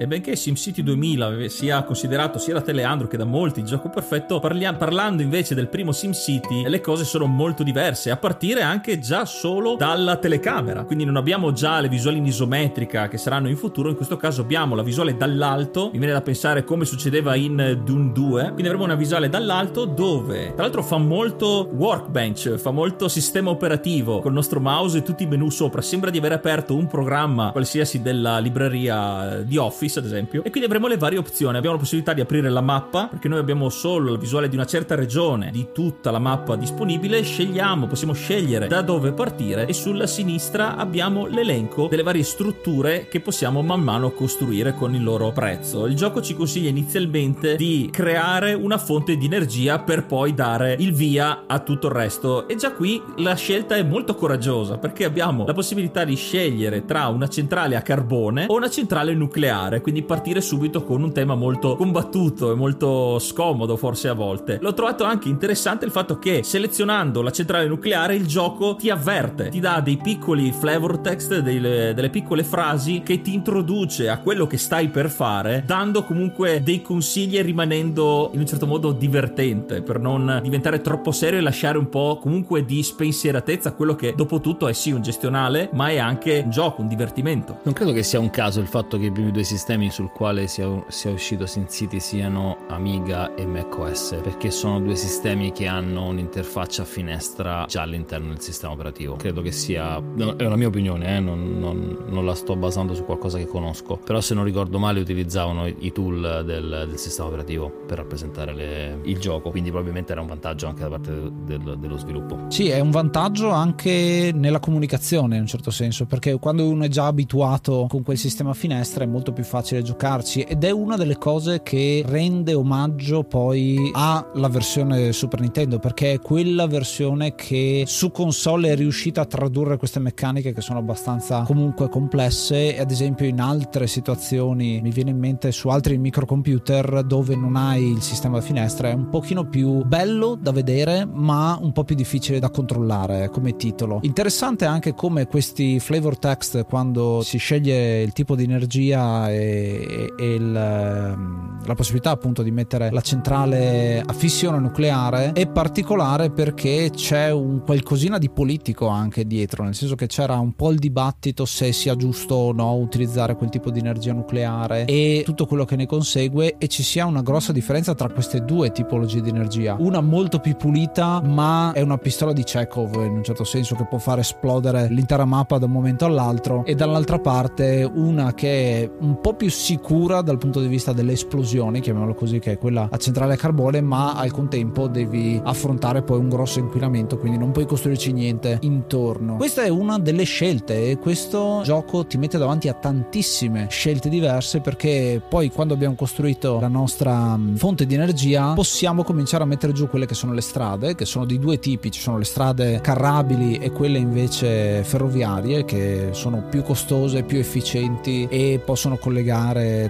E benché SimCity 2000 sia considerato sia da Teleandro che da molti il gioco perfetto, parlia- parlando invece del primo SimCity, le cose sono molto diverse, a partire anche già solo dalla telecamera. Quindi non abbiamo già le visuali in isometrica che saranno in futuro, in questo caso abbiamo la visuale dall'alto, mi viene da pensare come succedeva in Dune 2, quindi avremo una visuale dall'alto dove tra l'altro fa molto workbench, fa molto sistema operativo col nostro mouse e tutti i menu sopra, sembra di aver aperto un programma qualsiasi della libreria di Office Office ad esempio. E quindi avremo le varie opzioni. Abbiamo la possibilità di aprire la mappa perché noi abbiamo solo la visuale di una certa regione di tutta la mappa disponibile. Scegliamo possiamo scegliere da dove partire e sulla sinistra abbiamo l'elenco delle varie strutture che possiamo man mano costruire con il loro prezzo. Il gioco ci consiglia inizialmente di creare una fonte di energia per poi dare il via a tutto il resto. E già qui la scelta è molto coraggiosa perché abbiamo la possibilità di scegliere tra una centrale a carbone o una centrale nucleare quindi partire subito con un tema molto combattuto e molto scomodo forse a volte. L'ho trovato anche interessante il fatto che selezionando la centrale nucleare il gioco ti avverte, ti dà dei piccoli flavor text, delle, delle piccole frasi che ti introduce a quello che stai per fare, dando comunque dei consigli e rimanendo in un certo modo divertente per non diventare troppo serio e lasciare un po' comunque di spensieratezza quello che dopo tutto è sì un gestionale, ma è anche un gioco, un divertimento. Non credo che sia un caso il fatto che i primi due sistemi sistemi sul quale sia, sia uscito SimCity siano Amiga e macOS, perché sono due sistemi che hanno un'interfaccia a finestra già all'interno del sistema operativo. Credo che sia, è una mia opinione, eh? non, non, non, la sto basando su qualcosa che conosco, però se non ricordo male utilizzavano i tool del, del sistema operativo per rappresentare le, il gioco, quindi probabilmente era un vantaggio anche da parte del, del, dello sviluppo. Sì, è un vantaggio anche nella comunicazione in un certo senso, perché quando uno è già abituato con quel sistema a finestra è molto più facile giocarci ed è una delle cose che rende omaggio poi alla versione Super Nintendo, perché è quella versione che su console è riuscita a tradurre queste meccaniche che sono abbastanza comunque complesse ad esempio in altre situazioni mi viene in mente su altri microcomputer dove non hai il sistema a finestra è un pochino più bello da vedere ma un po' più difficile da controllare come titolo. Interessante anche come questi flavor text quando si sceglie il tipo di energia e, il, ehm, la possibilità appunto di mettere la centrale a fissione nucleare è particolare perché c'è un qualcosina di politico anche dietro, nel senso che c'era un po' il dibattito se sia giusto o no utilizzare quel tipo di energia nucleare e tutto quello che ne consegue e ci sia una grossa differenza tra queste due tipologie di energia. Una molto più pulita, ma è una pistola di Chekhov in un certo senso che può far esplodere l'intera mappa da un momento all'altro e dall'altra parte una che è un po' più sicura dal punto di vista delle esplosioni, chiamiamolo così, che è quella a centrale a carbone, ma al contempo devi affrontare poi un grosso inquinamento, quindi non puoi costruirci niente intorno. Questa è una delle scelte e questo gioco ti mette davanti a tantissime scelte diverse perché poi quando abbiamo costruito la nostra mm, fonte di energia possiamo cominciare a mettere giù quelle che sono le strade, che sono di due tipi, ci sono le strade carrabili e quelle invece ferroviarie che sono più costose, più efficienti e possono collegare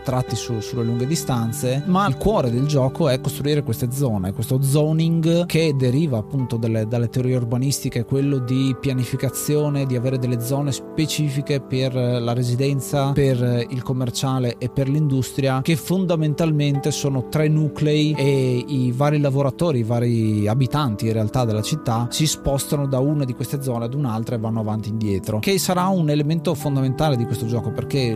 tratti su, sulle lunghe distanze, ma il cuore del gioco è costruire queste zone, questo zoning che deriva appunto dalle, dalle teorie urbanistiche, quello di pianificazione, di avere delle zone specifiche per la residenza, per il commerciale e per l'industria, che fondamentalmente sono tre nuclei e i vari lavoratori, i vari abitanti in realtà della città si spostano da una di queste zone ad un'altra e vanno avanti e indietro, che sarà un elemento fondamentale di questo gioco perché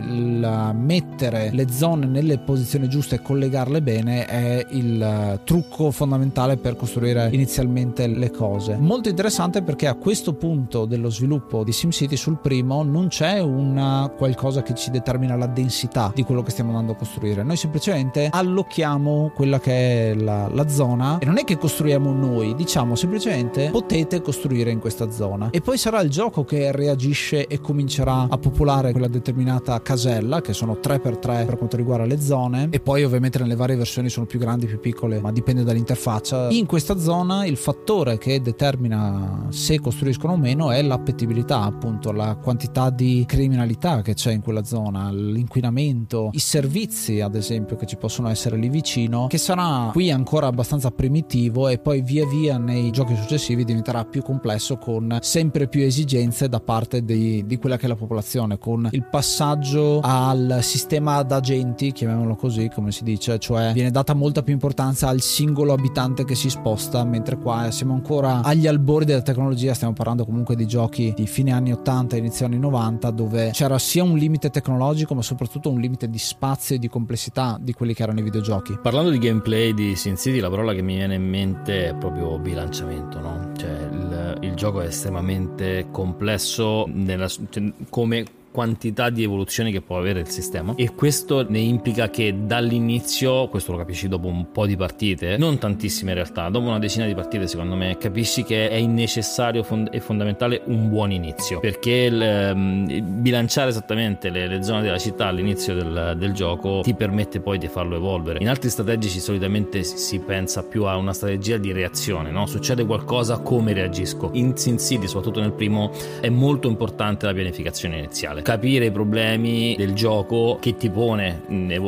mettere le zone nelle posizioni giuste e collegarle bene è il trucco fondamentale per costruire inizialmente le cose. Molto interessante perché a questo punto dello sviluppo di SimCity sul primo non c'è una qualcosa che ci determina la densità di quello che stiamo andando a costruire. Noi semplicemente allocchiamo quella che è la, la zona e non è che costruiamo noi, diciamo semplicemente potete costruire in questa zona e poi sarà il gioco che reagisce e comincerà a popolare quella determinata casella che sono 3x3 per quanto riguarda le zone e poi ovviamente nelle varie versioni sono più grandi, più piccole, ma dipende dall'interfaccia. In questa zona il fattore che determina se costruiscono o meno è l'appetibilità, appunto la quantità di criminalità che c'è in quella zona, l'inquinamento, i servizi ad esempio che ci possono essere lì vicino, che sarà qui ancora abbastanza primitivo e poi via via nei giochi successivi diventerà più complesso con sempre più esigenze da parte di, di quella che è la popolazione, con il passaggio al sistema ad agenti, chiamiamolo così come si dice, cioè viene data molta più importanza al singolo abitante che si sposta, mentre qua siamo ancora agli albori della tecnologia, stiamo parlando comunque di giochi di fine anni 80 inizio anni 90 dove c'era sia un limite tecnologico ma soprattutto un limite di spazio e di complessità di quelli che erano i videogiochi. Parlando di gameplay di Sin City la parola che mi viene in mente è proprio bilanciamento, no? Cioè il, il gioco è estremamente complesso nella, cioè, come quantità di evoluzioni che può avere il sistema e questo ne implica che dall'inizio, questo lo capisci dopo un po' di partite, non tantissime in realtà, dopo una decina di partite secondo me capisci che è necessario e fondamentale un buon inizio perché il, um, bilanciare esattamente le, le, zone della città all'inizio del, del, gioco ti permette poi di farlo evolvere. In altri strategici solitamente si pensa più a una strategia di reazione, no? succede qualcosa come reagisco. In Sin City, soprattutto nel primo, è molto importante la pianificazione iniziale capire i problemi del gioco che ti pone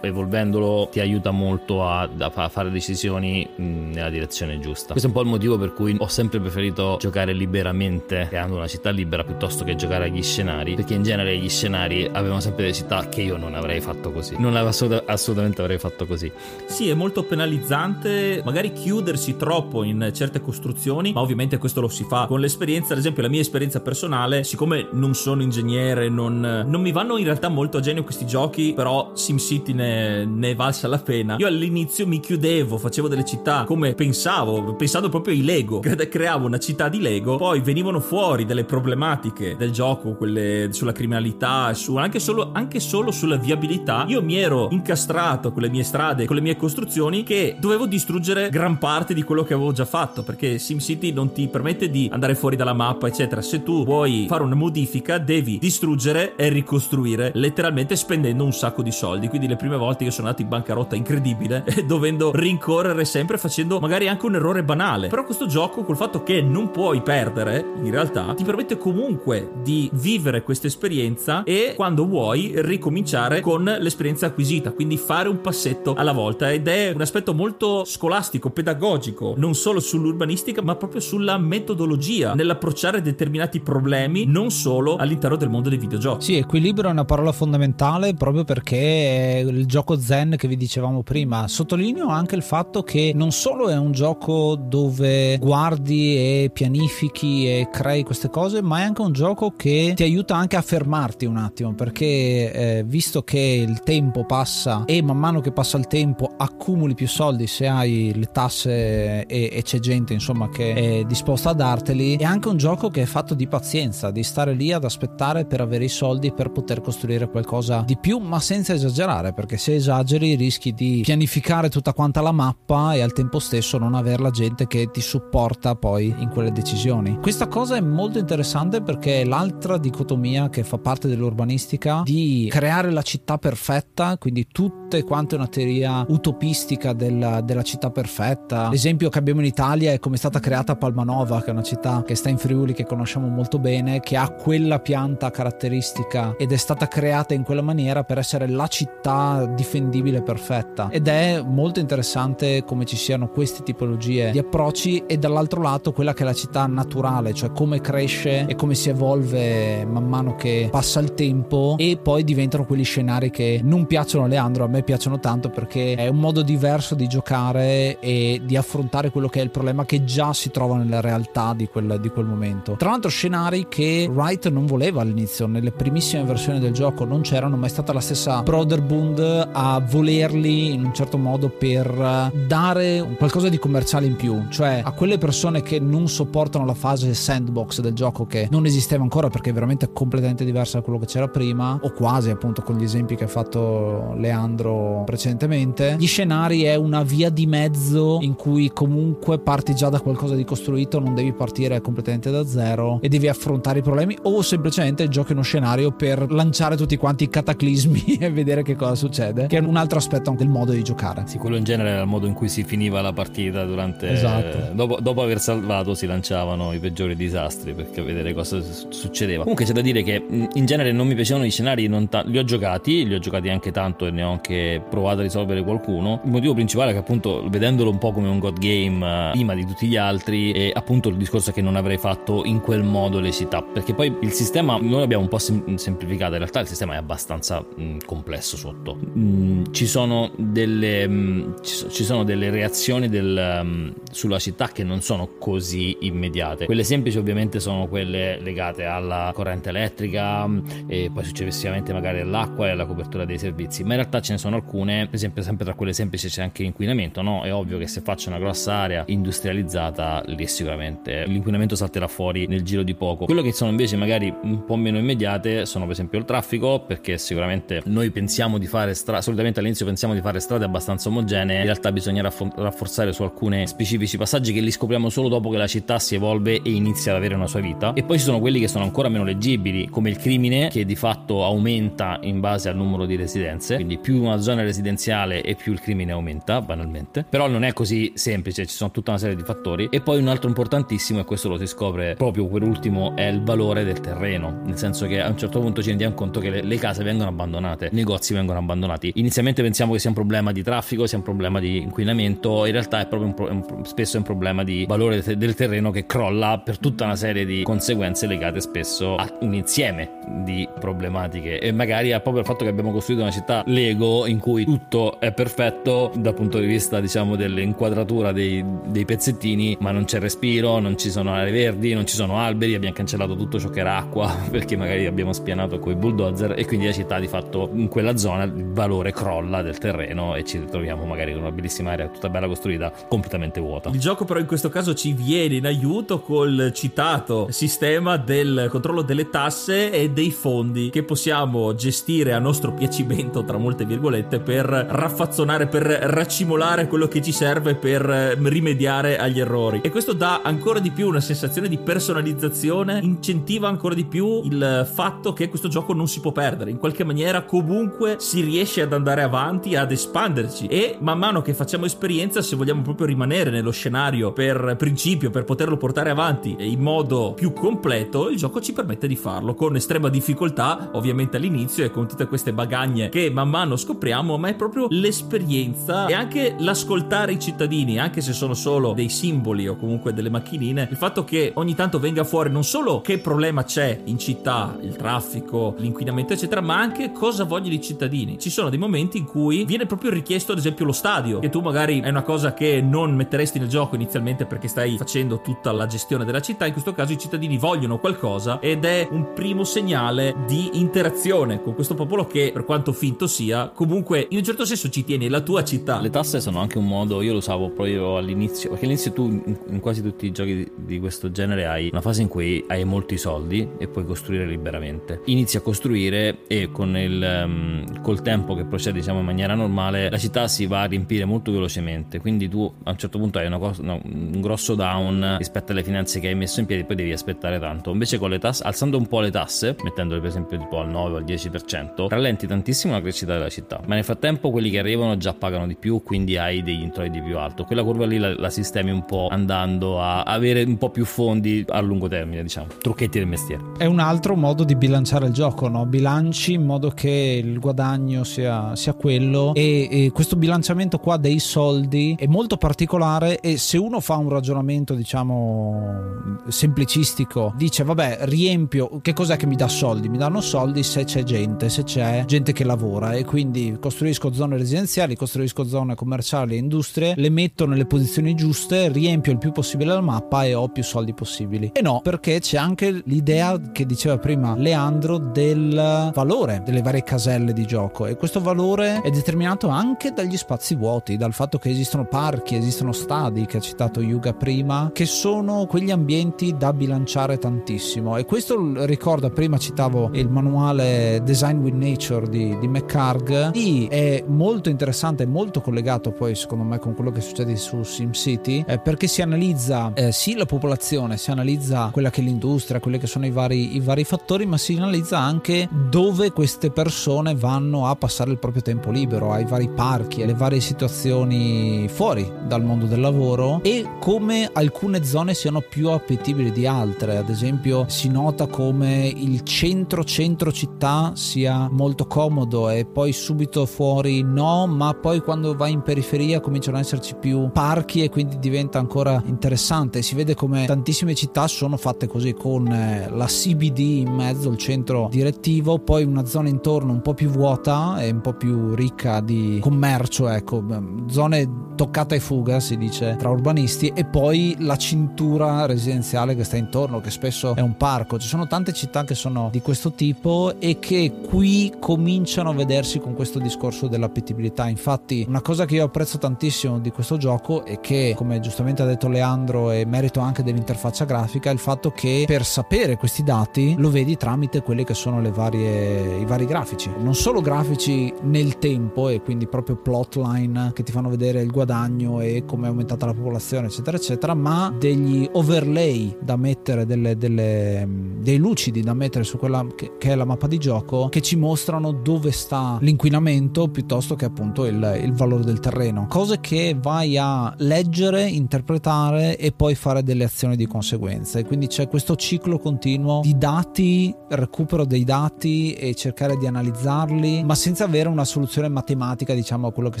evolvendolo ti aiuta molto a, a fare decisioni nella direzione giusta. Questo è un po' il motivo per cui ho sempre preferito giocare liberamente creando una città libera piuttosto che giocare agli scenari perché in genere gli scenari avevano sempre delle città che io non avrei fatto così. Non assolut- assolutamente avrei fatto così. Sì è molto penalizzante magari chiudersi troppo in certe costruzioni ma ovviamente questo lo si fa con l'esperienza. Ad esempio la mia esperienza personale siccome non sono ingegnere non non, mi vanno in realtà molto a genio questi giochi, però SimCity ne, ne è valsa la pena. Io all'inizio mi chiudevo, facevo delle città come pensavo, pensando proprio ai Lego. Creavo una città di Lego, poi venivano fuori delle problematiche del gioco, quelle sulla criminalità, su, anche, solo, anche solo sulla viabilità. Io mi ero incastrato con le mie strade, con le mie costruzioni, che dovevo distruggere gran parte di quello che avevo già fatto, perché SimCity non ti permette di andare fuori dalla mappa, eccetera. Se tu vuoi fare una modifica, devi distruggere e ricostruire, letteralmente spendendo un sacco di soldi. Quindi le prime volte io sono andato in bancarotta incredibile, dovendo rincorrere sempre, facendo magari anche un errore banale. Però questo gioco, col fatto che non puoi perdere, in realtà, ti permette comunque di vivere questa esperienza e quando vuoi ricominciare con l'esperienza acquisita, quindi fare un passetto alla volta ed è un aspetto molto scolastico, pedagogico, non solo sull'urbanistica, ma proprio sulla metodologia nell'approcciare determinati problemi, non solo all'interno del mondo dei videogiochi. Sì, equilibrio è una parola fondamentale proprio perché il gioco zen che vi dicevamo prima. Sottolineo anche il fatto che non solo è un gioco dove guardi e pianifichi e crei queste cose, ma è anche un gioco che ti aiuta anche a fermarti un attimo perché eh, visto che il tempo passa e man mano che passa il tempo accumuli più soldi se hai le tasse e, e c'è gente insomma che è disposta a darteli, è anche un gioco che è fatto di pazienza, di stare lì ad aspettare per avere i soldi per poter costruire qualcosa di più, ma senza esagerare, perché se esageri rischi di pianificare tutta quanta la mappa e al tempo stesso non avere la gente che ti supporta poi in quelle decisioni. Questa cosa è molto interessante perché è l'altra dicotomia che fa parte dell'urbanistica di creare la città perfetta, quindi tutte quante una teoria utopistica della, della città perfetta. L'esempio che abbiamo in Italia è come è stata creata Palmanova, che è una città che sta in Friuli che conosciamo molto bene, che ha quella pianta caratteristica ed è stata creata in quella maniera per essere la città difendibile perfetta. Ed è molto interessante come ci siano queste tipologie di approcci e dall'altro lato quella che è la città naturale, cioè come cresce e come si evolve man mano che passa il tempo e poi diventano quegli scenari che non piacciono a Leandro, a me piacciono tanto perché è un modo diverso di giocare e di affrontare quello che è il problema che già si trova nella realtà di quel, di quel momento. Tra l'altro scenari che Wright non voleva all'inizio, nelle primissime versioni del gioco non c'erano, ma è stata la stessa Broderbund a volerli in un certo modo per dare qualcosa di commerciale in più, cioè a quelle persone che non sopportano la fase sandbox del gioco che non esisteva ancora perché è veramente completamente diversa da quello che c'era prima, o quasi appunto con gli esempi che ha fatto Leandro precedentemente. Gli scenari è una via di mezzo in cui comunque parti già da qualcosa di costruito, non devi partire completamente da zero e devi affrontare i problemi o semplicemente giochi uno scenario per lanciare tutti quanti i cataclismi e vedere che cosa succede, che è un altro aspetto anche del modo di giocare. Sì, quello in genere era il modo in cui si finiva la partita durante... Esatto. Dopo, dopo aver salvato si lanciavano i peggiori disastri per vedere cosa succedeva. Comunque c'è da dire che in genere non mi piacevano i scenari, ta- li ho giocati, li ho giocati anche tanto e ne ho anche provato a risolvere qualcuno. Il motivo principale è che appunto vedendolo un po' come un god game eh, prima di tutti gli altri e appunto il discorso è che non avrei fatto in quel modo le città. Perché poi il sistema noi l'abbiamo un po' sem- semplificato. In realtà il sistema è abbastanza mh, complesso sotto. Mh, ci sono delle mh, ci, sono delle reazioni del, sulla città che non sono così immediate. Quelle semplici ovviamente sono quelle legate alla corrente elettrica e poi successivamente magari all'acqua e alla copertura dei servizi. Ma in realtà ce ne sono alcune per esempio sempre tra quelle semplici c'è anche l'inquinamento no? è ovvio che se faccio una grossa area industrializzata lì sicuramente l'inquinamento salterà fuori nel giro di poco quello che sono invece magari un po' meno immediate sono per esempio il traffico perché sicuramente noi pensiamo di fare strade solitamente all'inizio pensiamo di fare strade abbastanza omogenee in realtà bisogna rafforzare su alcuni specifici passaggi che li scopriamo solo dopo che la città si evolve e inizia ad avere una sua vita e poi ci sono quelli che sono ancora meno leggibili come il crimine che di fatto aumenta in base al numero di residenze quindi più una zona residenziale e più il crimine aumenta banalmente. Però non è così semplice ci sono tutta una serie di fattori. E poi un altro importantissimo e questo lo si scopre proprio per ultimo è il valore del terreno. Nel senso che a un certo punto ci rendiamo conto che le, le case vengono abbandonate i negozi vengono abbandonati. Inizialmente pensiamo che sia un problema di traffico sia un problema di inquinamento. In realtà è proprio un, pro- un, spesso un problema di valore del terreno che crolla per tutta una serie di conseguenze legate spesso a un insieme di problematiche. E magari proprio il fatto che abbiamo costruito una città Lego in cui tutto è perfetto dal punto di vista diciamo dell'inquadratura dei, dei pezzettini ma non c'è respiro non ci sono aree verdi non ci sono alberi abbiamo cancellato tutto ciò che era acqua perché magari abbiamo spianato con i bulldozer e quindi la città di fatto in quella zona il valore crolla del terreno e ci ritroviamo magari con una bellissima area tutta bella costruita completamente vuota. Il gioco però in questo caso ci viene in aiuto col citato sistema del controllo delle tasse e dei fondi che possiamo gestire a nostro piacimento tra molte virgolette per raffazzonare per raccimolare quello che ci serve per rimediare agli errori. E questo dà ancora di più una sensazione di personalizzazione incentiva ancora di più il fatto che questo gioco non si può perdere. In qualche maniera comunque si riesce ad andare avanti ad espanderci. E man mano che facciamo esperienza se vogliamo proprio rimanere nello scenario per principio per poterlo portare avanti in modo più completo il gioco ci permette di farlo con estrema difficoltà ovviamente all'inizio e con tutte queste bagagne che man mano scopriamo ma è proprio l'esperienza e anche l'ascoltare i cittadini anche se sono solo dei simboli o comunque delle macchinine il fatto che ogni tanto venga fuori non solo che problema c'è in città il traffico l'inquinamento eccetera ma anche cosa vogliono i cittadini. Ci sono dei momenti in cui viene proprio richiesto ad esempio lo stadio che tu magari è una cosa che non metteresti nel gioco inizialmente perché stai facendo tutta la gestione della città. In questo caso i cittadini vogliono qualcosa ed è un primo segnale di interazione con questo popolo che per quanto finto sia comunque in un certo senso ci tieni la tua città. Le tasse sono anche un modo io lo usavo proprio all'inizio perché all'inizio tu in, in quasi tutti i giochi di, di questo genere hai una fase in cui hai molti soldi e puoi costruire liberamente. Inizi a costruire e con il um, col tempo che procede diciamo in maniera normale la città si va a riempire molto velocemente. Quindi tu a un certo punto hai cosa, no, un grosso down rispetto alle finanze che hai messo in piedi poi devi aspettare tanto. Invece con le tasse alzando un po' le tasse mettendole per esempio tipo al 9 o al 10% rallenti tantissimo la crescita della città ma nel frattempo quelli che arrivano già pagano di più quindi hai degli introiti più alto. Quella curva lì la, la sistemi un po' andando a avere un po' più fondi a lungo termine diciamo. Trucchetti del mestiere. È un altro modo di bilanciare il gioco no? bilanci in modo che il guadagno sia, sia quello e, e questo bilanciamento qua dei soldi è molto particolare e se uno fa un ragionamento diciamo semplicistico dice vabbè riempio che cos'è che mi dà soldi? Mi danno soldi se c'è gente se c'è gente che lavora e quindi costruisco zone residenziali costruisco zone commerciali e industrie le metto nelle posizioni giuste riempio il più possibile la mappa e ho più soldi possibili. E no perché c'è anche l'idea che diceva prima Leandro del valore delle varie caselle di gioco. E questo valore è determinato anche dagli spazi vuoti dal fatto che esistono parchi esistono stadi che ha citato Yuga prima che sono quegli ambienti da bilanciare tantissimo. E questo ricorda prima citavo il manuale Design with Nature di, di McCarg è molto interessante molto collegato poi secondo me con quello che succede su SimCity eh, perché si analizza eh, sì la popolazione si analizza quella che è l'industria quelli che sono i vari, i vari fattori ma si analizza anche dove queste persone vanno a passare il proprio tempo libero ai vari parchi alle varie situazioni fuori dal mondo del lavoro e come alcune zone siano più appetibili di altre. Ad esempio si nota come il centro centro città sia molto comodo e poi subito fuori no ma poi quando vai in periferia cominciano ad esserci più parchi e quindi diventa ancora interessante. Si vede come tantissime città sono fatte così con eh, la CBD in mezzo il centro direttivo poi una zona intorno un po' più vuota e un po' più ricca di commercio ecco. Zone toccata e fuga si dice tra urbanisti e poi la cintura residenziale che sta intorno che spesso è un parco. Ci sono tante città che sono di questo tipo e che qui cominciano a vedersi con questo discorso dell'appetibilità. Infatti una cosa che io apprezzo tantissimo di questo gioco e che come giustamente ha detto Leandro è merito anche dell'interfaccia grafica è il fatto che per sapere questi dati lo vedi tramite quelli che sono le varie, i vari grafici. Non solo grafici nel tempo e quindi proprio plotline che ti fanno vedere il guadagno e come è aumentata la popolazione eccetera eccetera ma degli overlay da mettere delle, delle, dei lucidi da mettere su quella che, che, è la mappa di gioco che ci mostrano dove sta l'inquinamento piuttosto che appunto il, il valore del terreno. Cose che vai a leggere interpretare e poi fare delle azioni di conseguenza. E quindi c'è questo ciclo continuo di dati recupero dei dati e cercare di analizzarli ma senza avere una soluzione matematica diciamo a quello che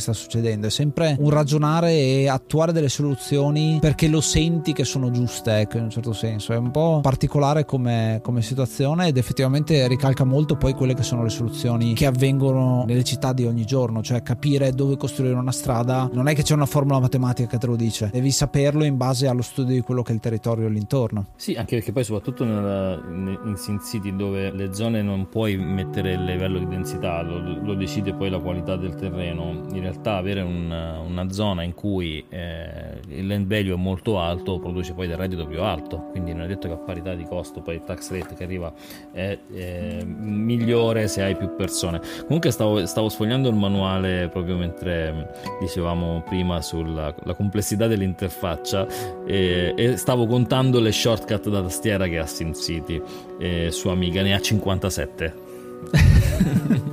sta succedendo. È sempre un ragionare e attuare delle soluzioni perché lo senti che sono giuste ecco in un certo senso. È un po' particolare come, come situazione ed effettivamente ricalca molto poi quelle che sono le soluzioni che avvengono nelle praticità di ogni giorno, cioè capire dove costruire una strada non è che c'è una formula matematica che te lo dice, devi saperlo in base allo studio di quello che è il territorio all'intorno. Sì, anche perché poi soprattutto nella, in Sin City dove le zone non puoi mettere il livello di densità, lo, lo decide poi la qualità del terreno, in realtà avere una, una zona in cui eh, il land value è molto alto produce poi del reddito più alto, quindi non è detto che a parità di costo poi il tax rate che arriva è, è migliore se hai più persone. Comunque stavo, stavo sfogliando il manuale proprio mentre dicevamo prima sulla complessità dell'interfaccia e, e, stavo contando le shortcut da tastiera che ha SimCity e sua amica ne ha 57.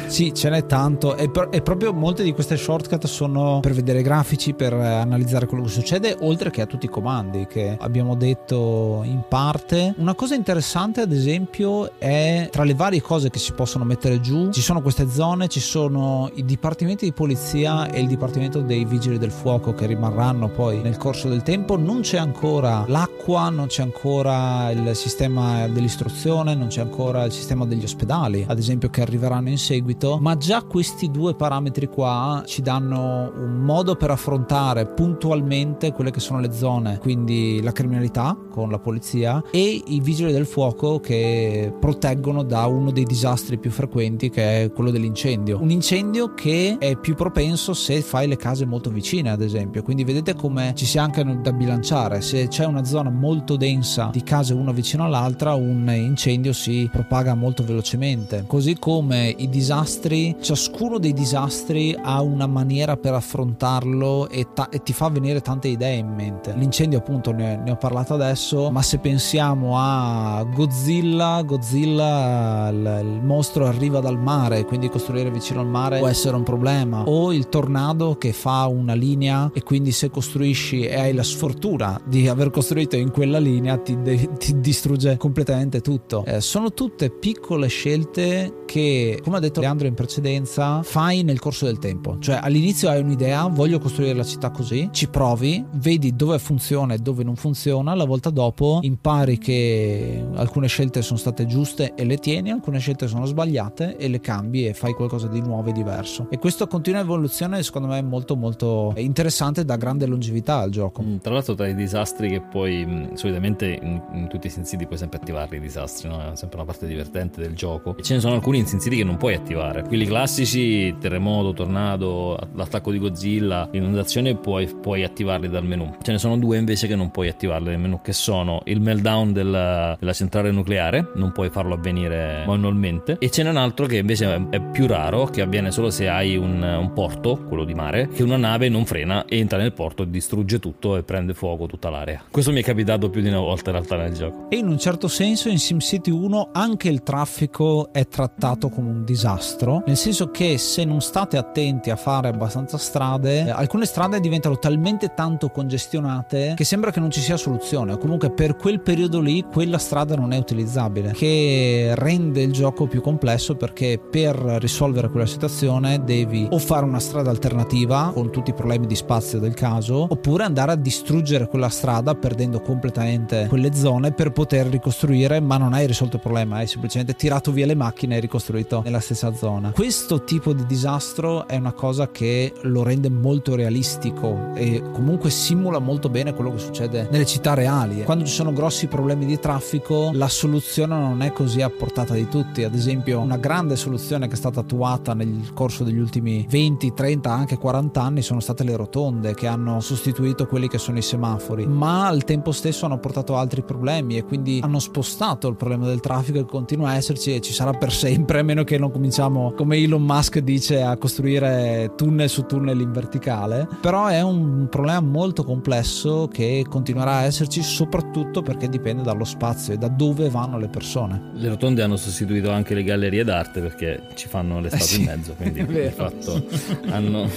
Sì, ce n'è tanto e, pro- e, proprio molte di queste shortcut sono per vedere grafici, per analizzare quello che succede, oltre che a tutti i comandi che abbiamo detto in parte. Una cosa interessante, ad esempio, è tra le varie cose che si possono mettere giù, ci sono queste zone, ci sono i dipartimenti di polizia e il dipartimento dei vigili del fuoco che rimarranno poi nel corso del tempo. Non c'è ancora l'acqua, non c'è ancora il sistema dell'istruzione, non c'è ancora il sistema degli ospedali, ad esempio, che arriveranno in seguito ambito, ma già questi due parametri qua ci danno un modo per affrontare puntualmente quelle che sono le zone, quindi la criminalità con la polizia e i vigili del fuoco che proteggono da uno dei disastri più frequenti che è quello dell'incendio. Un incendio che è più propenso se fai le case molto vicine, ad esempio. Quindi vedete come ci sia anche da bilanciare. Se c'è una zona molto densa di case una vicino all'altra, un incendio si propaga molto velocemente. Così come i disastri disastri, ciascuno dei disastri ha una maniera per affrontarlo e, ta- e ti fa venire tante idee in mente. L'incendio appunto ne, ne, ho parlato adesso, ma se pensiamo a Godzilla, Godzilla il, il mostro arriva dal mare, quindi costruire vicino al mare può essere un problema. O il tornado che fa una linea e quindi se costruisci e hai la sfortuna di aver costruito in quella linea ti, de- ti distrugge completamente tutto. Eh, sono tutte piccole scelte che, come ha detto Leandro, Alessandro in precedenza, fai nel corso del tempo. Cioè all'inizio hai un'idea, voglio costruire la città così, ci provi, vedi dove funziona e dove non funziona, la volta dopo impari che alcune scelte sono state giuste e le tieni, alcune scelte sono sbagliate e le cambi e fai qualcosa di nuovo e diverso. E questa continua evoluzione secondo me è molto molto interessante dà grande longevità al gioco. Mm, tra l'altro tra i disastri che poi mh, mm, solitamente in, in, tutti i sensiti puoi sempre attivarli i disastri, no? è sempre una parte divertente del gioco. E ce ne sono alcuni in sensiti che non puoi attivare fare. Quelli classici, terremoto, tornado, l'attacco di Godzilla, l'inondazione, puoi, puoi attivarli dal menu. Ce ne sono due invece che non puoi attivarli dal menu, che sono il meltdown della, della centrale nucleare, non puoi farlo avvenire manualmente, e ce n'è un altro che invece è più raro, che avviene solo se hai un, un porto, quello di mare, che una nave non frena, entra nel porto, distrugge tutto e prende fuoco tutta l'area. Questo mi è capitato più di una volta in realtà nel gioco. E in un certo senso in SimCity 1 anche il traffico è trattato come un disastro destro, nel senso che se non state attenti a fare abbastanza strade, eh, alcune strade diventano talmente tanto congestionate che sembra che non ci sia soluzione, o comunque per quel periodo lì quella strada non è utilizzabile, che rende il gioco più complesso perché per risolvere quella situazione devi o fare una strada alternativa con tutti i problemi di spazio del caso, oppure andare a distruggere quella strada perdendo completamente quelle zone per poter ricostruire, ma non hai risolto il problema, hai semplicemente tirato via le macchine e ricostruito nella stessa zona zona. Questo tipo di disastro è una cosa che lo rende molto realistico e comunque simula molto bene quello che succede nelle città reali. Quando ci sono grossi problemi di traffico, la soluzione non è così a portata di tutti. Ad esempio, una grande soluzione che è stata attuata nel corso degli ultimi 20, 30, anche 40 anni sono state le rotonde che hanno sostituito quelli che sono i semafori, ma al tempo stesso hanno portato altri problemi e quindi hanno spostato il problema del traffico che continua a esserci e ci sarà per sempre a meno che non cominciamo come Elon Musk dice, a costruire tunnel su tunnel in verticale, però è un problema molto complesso che continuerà a esserci soprattutto perché dipende dallo spazio e da dove vanno le persone. Le rotonde hanno sostituito anche le gallerie d'arte perché ci fanno le statue eh sì, in mezzo, quindi di fatto hanno...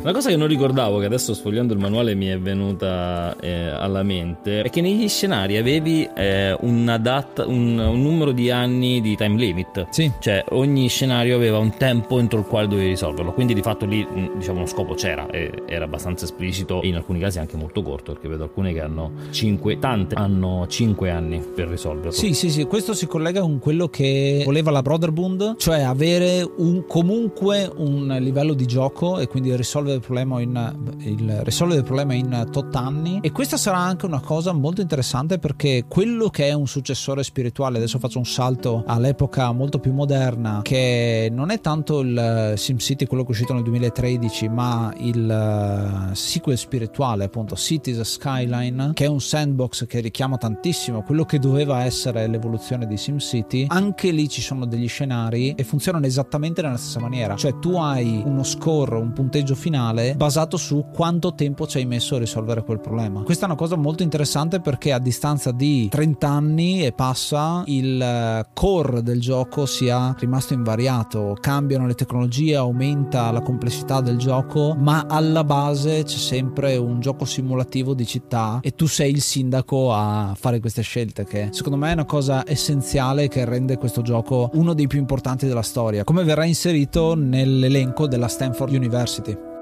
Una cosa che non ricordavo, che adesso sfogliando il manuale mi è venuta eh, alla mente, è che negli scenari avevi eh, una data, un, un numero di anni di time limit. Sì. Cioè ogni scenario scenario aveva un tempo entro il quale dovevi risolverlo, quindi di fatto lì diciamo uno scopo c'era e era abbastanza esplicito in alcuni casi anche molto corto, perché vedo alcune che hanno 5, tante hanno 5 anni per risolverlo. Sì, sì, sì, questo si collega con quello che voleva la Brotherbund, cioè avere un, comunque un livello di gioco e quindi risolvere il problema in, il, risolvere il problema in tot anni e questa sarà anche una cosa molto interessante perché quello che è un successore spirituale, adesso faccio un salto all'epoca molto più moderna, che non è tanto il SimCity quello che è uscito nel 2013, ma il uh, sequel spirituale, appunto Cities Skyline, che è un sandbox che richiama tantissimo quello che doveva essere l'evoluzione di SimCity. Anche lì ci sono degli scenari e funzionano esattamente nella stessa maniera, cioè tu hai uno score, un punteggio finale basato su quanto tempo ci hai messo a risolvere quel problema. Questa è una cosa molto interessante perché a distanza di 30 anni e passa il eh, core del gioco sia rimasto invariato, cambiano le tecnologie, aumenta la complessità del gioco, ma alla base c'è sempre un gioco simulativo di città e tu sei il sindaco a fare queste scelte che secondo me è una cosa essenziale che rende questo gioco uno dei più importanti della storia, come verrà inserito nell'elenco della Stanford University.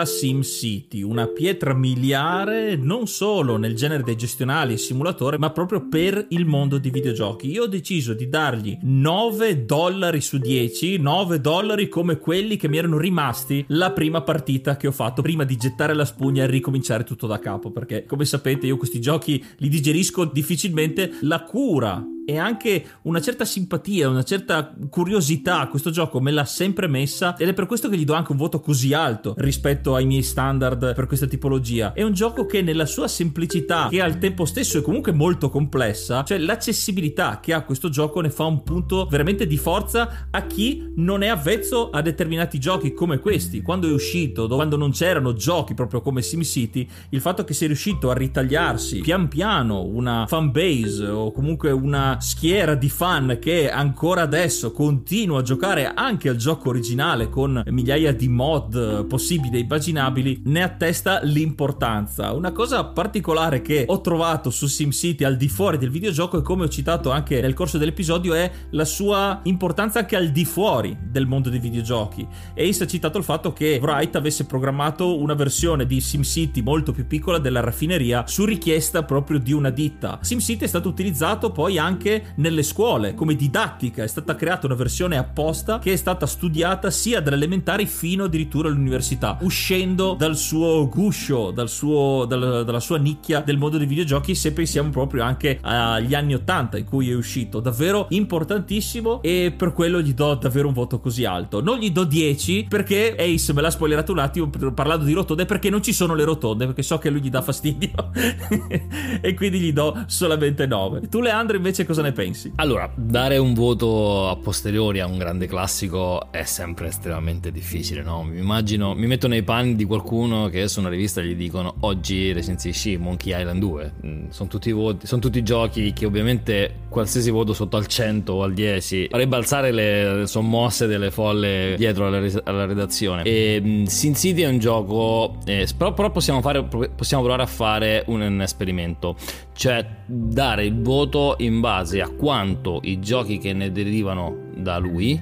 Era SimCity, una pietra miliare non solo nel genere dei gestionali e simulatore, ma proprio per il mondo di videogiochi. Io ho deciso di dargli 9 dollari su 10, 9 dollari come quelli che mi erano rimasti la prima partita che ho fatto prima di gettare la spugna e ricominciare tutto da capo, perché come sapete io questi giochi li digerisco difficilmente. La cura e anche una certa simpatia, una certa curiosità questo gioco me l'ha sempre messa ed è per questo che gli do anche un voto così alto rispetto ai miei standard per questa tipologia. È un gioco che nella sua semplicità, che al tempo stesso è comunque molto complessa, cioè l'accessibilità che ha questo gioco ne fa un punto veramente di forza a chi non è avvezzo a determinati giochi come questi. Quando è uscito, quando non c'erano giochi proprio come SimCity, il fatto che sia riuscito a ritagliarsi pian piano una fanbase o comunque una schiera di fan che ancora adesso continua a giocare anche al gioco originale con migliaia di mod possibili e immaginabili, ne attesta l'importanza. Una cosa particolare che ho trovato su SimCity al di fuori del videogioco e come ho citato anche nel corso dell'episodio è la sua importanza anche al di fuori del mondo dei videogiochi. Ace ha citato il fatto che Wright avesse programmato una versione di SimCity molto più piccola della raffineria su richiesta proprio di una ditta. SimCity è stato utilizzato poi anche anche nelle scuole come didattica. È stata creata una versione apposta che è stata studiata sia dalle elementari fino addirittura all'università, uscendo dal suo guscio, dal suo, dal, dalla sua nicchia del mondo dei videogiochi. Se pensiamo proprio anche agli anni 80 in cui è uscito, davvero importantissimo. E per quello gli do davvero un voto così alto. Non gli do 10 perché Ace me l'ha spoilerato un attimo parlando di rotonde perché non ci sono le rotonde perché so che lui gli dà fastidio e quindi gli do solamente 9. Tu Leandro invece cosa ne pensi? Allora, dare un voto a posteriori a un grande classico è sempre estremamente difficile, no? Mi immagino, mi metto nei panni di qualcuno che su una rivista gli dicono oggi recensi sì, Monkey Island 2. Mm, sono tutti, voti, sono tutti giochi che ovviamente qualsiasi voto sotto al 100 o al 10 farebbe alzare le sommosse delle folle dietro alla, alla redazione. E mm, Sin City è un gioco, eh, però, però possiamo, fare, possiamo provare a fare un, un esperimento, cioè dare il voto in base a quanto i giochi che ne derivano da lui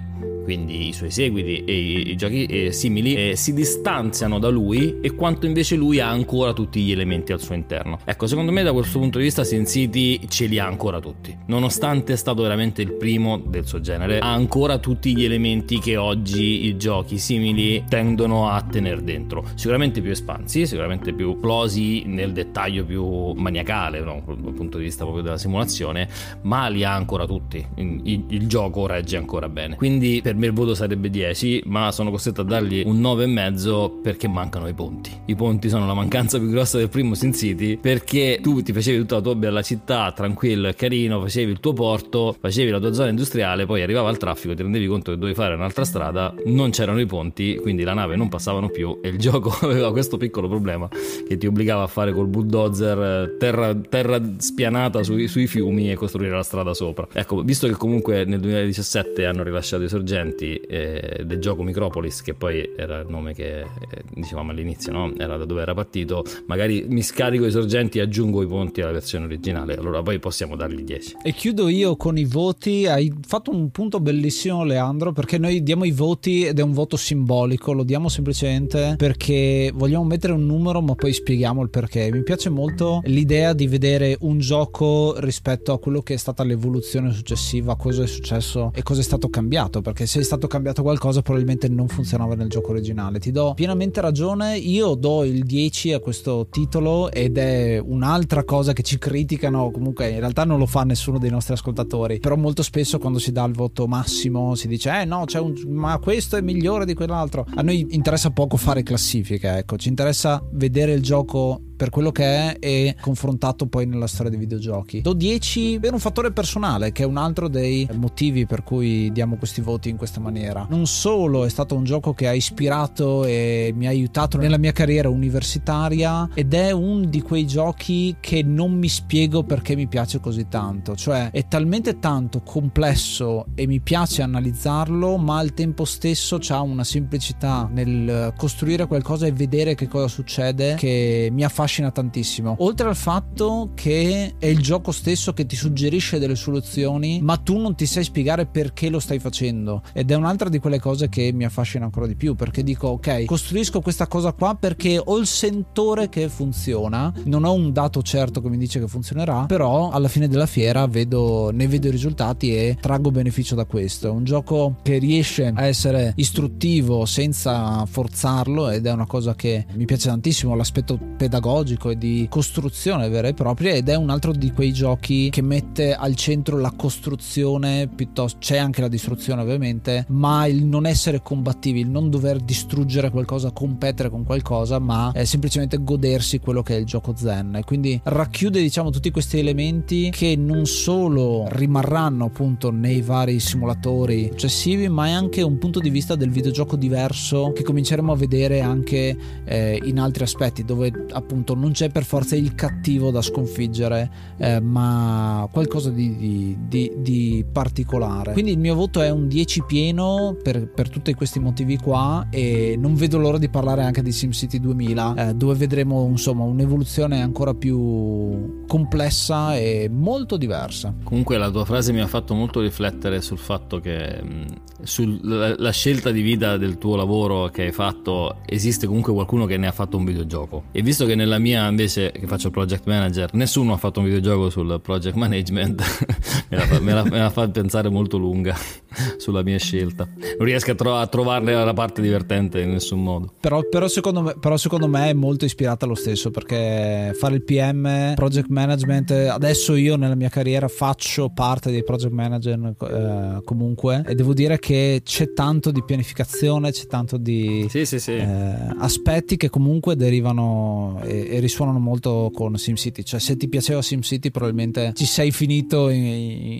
quindi i suoi seguiti e i, i giochi eh, simili, eh, si distanziano da lui e quanto invece lui ha ancora tutti gli elementi al suo interno. Ecco, secondo me da questo punto di vista Sin City ce li ha ancora tutti. Nonostante è stato veramente il primo del suo genere, ha ancora tutti gli elementi che oggi i giochi simili tendono a tenere dentro. Sicuramente più espansi, sicuramente più esplosi nel dettaglio più maniacale, no? dal punto di vista proprio della simulazione, ma li ha ancora tutti. Il, il gioco regge ancora bene. Quindi per me il voto sarebbe 10, ma sono costretto a dargli un 9,5 perché mancano i ponti. I ponti sono la mancanza più grossa del primo Sin City perché tu ti facevi tutta la tua bella città, tranquillo e carino, facevi il tuo porto, facevi la tua zona industriale, poi arrivava il traffico, ti rendevi conto che dovevi fare un'altra strada, non c'erano i ponti, quindi la nave non passavano più e il gioco aveva questo piccolo problema che ti obbligava a fare col bulldozer terra, terra spianata sui, sui fiumi e costruire la strada sopra. Ecco, visto che comunque nel 2017 hanno rilasciato i sorgenti eh, del gioco Micropolis, che poi era il nome che eh, dicevamo all'inizio, no? era da dove era partito, magari mi scarico i sorgenti e aggiungo i ponti alla versione originale, allora poi possiamo dargli 10. E chiudo io con i voti, hai fatto un punto bellissimo Leandro, perché noi diamo i voti ed è un voto simbolico, lo diamo semplicemente perché vogliamo mettere un numero ma poi spieghiamo il perché. Mi piace molto l'idea di vedere un gioco rispetto a quello che è stata l'evoluzione successiva, cosa è successo e cosa è stato cambiato, perché se è stato cambiato qualcosa probabilmente non funzionava nel gioco originale. Ti do pienamente ragione, io do il 10 a questo titolo ed è un'altra cosa che ci criticano, comunque in realtà non lo fa nessuno dei nostri ascoltatori, però molto spesso quando si dà il voto massimo si dice eh no, un, ma questo è migliore di quell'altro. A noi interessa poco fare classifiche, ecco, ci interessa vedere il gioco per quello che è e confrontato poi nella storia dei videogiochi. Do 10 per un fattore personale, che è un altro dei motivi per cui diamo questi voti in questa maniera. Non solo è stato un gioco che ha ispirato e mi ha aiutato nella mia carriera universitaria ed è un di quei giochi che non mi spiego perché mi piace così tanto, cioè è talmente tanto complesso e mi piace analizzarlo, ma al tempo stesso ha una semplicità nel costruire qualcosa e vedere che cosa succede che mi affascina affascina tantissimo. Oltre al fatto che è il gioco stesso che ti suggerisce delle soluzioni, ma tu non ti sai spiegare perché lo stai facendo. Ed è un'altra di quelle cose che mi affascina ancora di più. Perché dico, ok, costruisco questa cosa qua perché ho il sentore che funziona. Non ho un dato certo che mi dice che funzionerà, però alla fine della fiera vedo, ne vedo i risultati e traggo beneficio da questo. È un gioco che riesce a essere istruttivo senza forzarlo ed è una cosa che mi piace tantissimo. L'aspetto pedagogico tecnologico e di costruzione vera e propria ed è un altro di quei giochi che mette al centro la costruzione piuttosto c'è anche la distruzione ovviamente ma il non essere combattivi il non dover distruggere qualcosa competere con qualcosa ma semplicemente godersi quello che è il gioco zen. E quindi racchiude diciamo tutti questi elementi che non solo rimarranno appunto nei vari simulatori successivi ma è anche un punto di vista del videogioco diverso che cominceremo a vedere anche eh, in altri aspetti dove appunto appunto non c'è per forza il cattivo da sconfiggere, eh, ma qualcosa di, di, di, di, particolare. Quindi il mio voto è un 10 pieno per, per, tutti questi motivi qua e non vedo l'ora di parlare anche di SimCity 2000, eh, dove vedremo insomma un'evoluzione ancora più complessa e molto diversa. Comunque la tua frase mi ha fatto molto riflettere sul fatto che sulla scelta di vita del tuo lavoro che hai fatto esiste comunque qualcuno che ne ha fatto un videogioco e visto che nella mia invece che faccio project manager nessuno ha fatto un videogioco sul project management. Me, la fa, me, la, me, la fa, pensare molto lunga sulla mia scelta. Non riesco a, tro- a, trovarne la parte divertente in nessun modo. Però, però, secondo me, però secondo me è molto ispirata lo stesso perché fare il PM project management adesso io nella mia carriera faccio parte dei project manager eh, comunque e devo dire che c'è tanto di pianificazione, c'è tanto di sì, sì, sì. Eh, aspetti che comunque derivano e, risuonano molto con SimCity. Cioè, se ti piaceva SimCity, probabilmente ci sei finito in,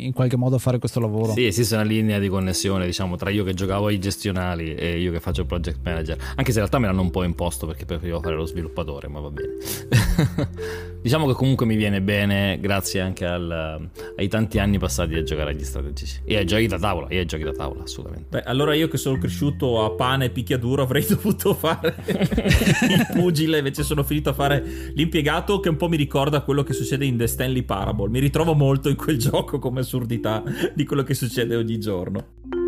in, qualche modo a fare questo lavoro. Sì, esiste una linea di connessione, diciamo, tra io che giocavo ai gestionali e io che faccio il project manager. Anche se in realtà me l'hanno un po' imposto perché preferivo fare lo sviluppatore, ma va bene. diciamo che comunque mi viene bene grazie anche al, ai tanti anni passati a giocare agli strategici e ai giochi da tavola, e ai giochi da tavola, assolutamente. Beh, allora io che sono cresciuto a pane e picchiaduro avrei dovuto fare il pugile, invece sono finito a fare l'impiegato che un po' mi ricorda quello che succede in The Stanley Parable. Mi ritrovo molto in quel gioco come assurdità di quello che succede ogni giorno.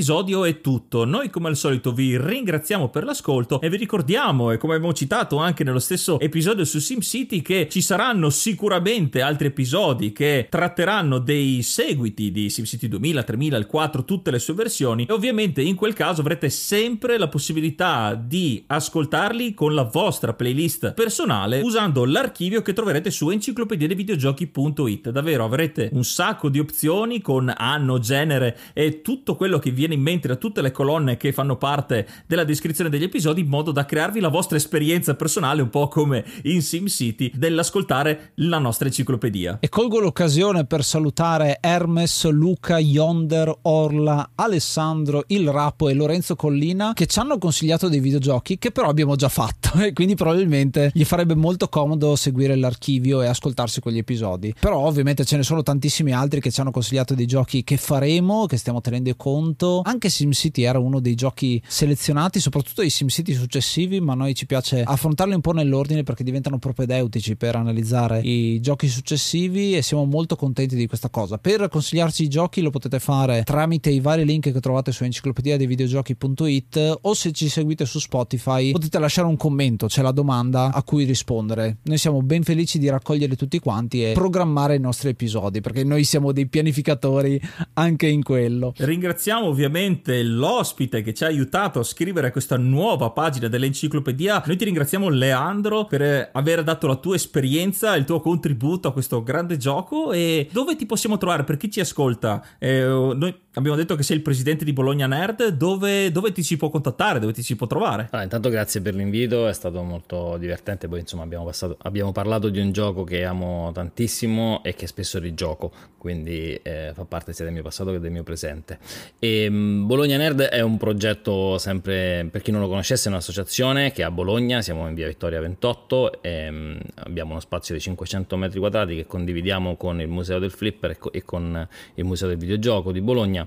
Episodio è tutto. Noi come al solito vi ringraziamo per l'ascolto e vi ricordiamo, e come abbiamo citato anche nello stesso episodio su SimCity, che ci saranno sicuramente altri episodi che tratteranno dei seguiti di SimCity 2000, 3000, il 4, tutte le sue versioni e ovviamente in quel caso avrete sempre la possibilità di ascoltarli con la vostra playlist personale usando l'archivio che troverete su enciclopediadevideogiochi.it. Davvero avrete un sacco di opzioni con anno, genere e tutto quello che viene in mente da tutte le colonne che fanno parte della descrizione degli episodi in modo da crearvi la vostra esperienza personale un po' come in SimCity dell'ascoltare la nostra enciclopedia. E colgo l'occasione per salutare Hermes, Luca, Yonder, Orla, Alessandro, Il Rapo e Lorenzo Collina che ci hanno consigliato dei videogiochi che però abbiamo già fatto e quindi probabilmente gli farebbe molto comodo seguire l'archivio e ascoltarsi quegli episodi. Però ovviamente ce ne sono tantissimi altri che ci hanno consigliato dei giochi che faremo, che stiamo tenendo conto. Anche SimCity era uno dei giochi selezionati, soprattutto i SimCity successivi, ma a noi ci piace affrontarli un po' nell'ordine perché diventano propedeutici per analizzare i giochi successivi e siamo molto contenti di questa cosa. Per consigliarci i giochi lo potete fare tramite i vari link che trovate su enciclopedia dei videogiochi.it o se ci seguite su Spotify potete lasciare un commento, c'è la domanda a cui rispondere. Noi siamo ben felici di raccogliere tutti quanti e programmare i nostri episodi perché noi siamo dei pianificatori anche in quello. Ringraziamo ovviamente l'ospite che ci ha aiutato a scrivere questa nuova pagina dell'enciclopedia. Noi ti ringraziamo Leandro per aver dato la tua esperienza, il tuo contributo a questo grande gioco e dove ti possiamo trovare per chi ci ascolta? Eh, noi abbiamo detto che sei il presidente di Bologna Nerd, dove, dove, ti si può contattare, dove ti si può trovare? Allora, intanto grazie per l'invito, è stato molto divertente, poi insomma abbiamo, passato, abbiamo parlato di un gioco che amo tantissimo e che spesso rigioco, quindi eh, fa parte sia del mio passato che del mio presente. E, um, Bologna Nerd è un progetto sempre, per chi non lo conoscesse, è un'associazione che è a Bologna, siamo in via Vittoria 28, e, um, abbiamo uno spazio di 500 metri quadrati che condividiamo con il Museo del Flipper e con il Museo del Videogioco di Bologna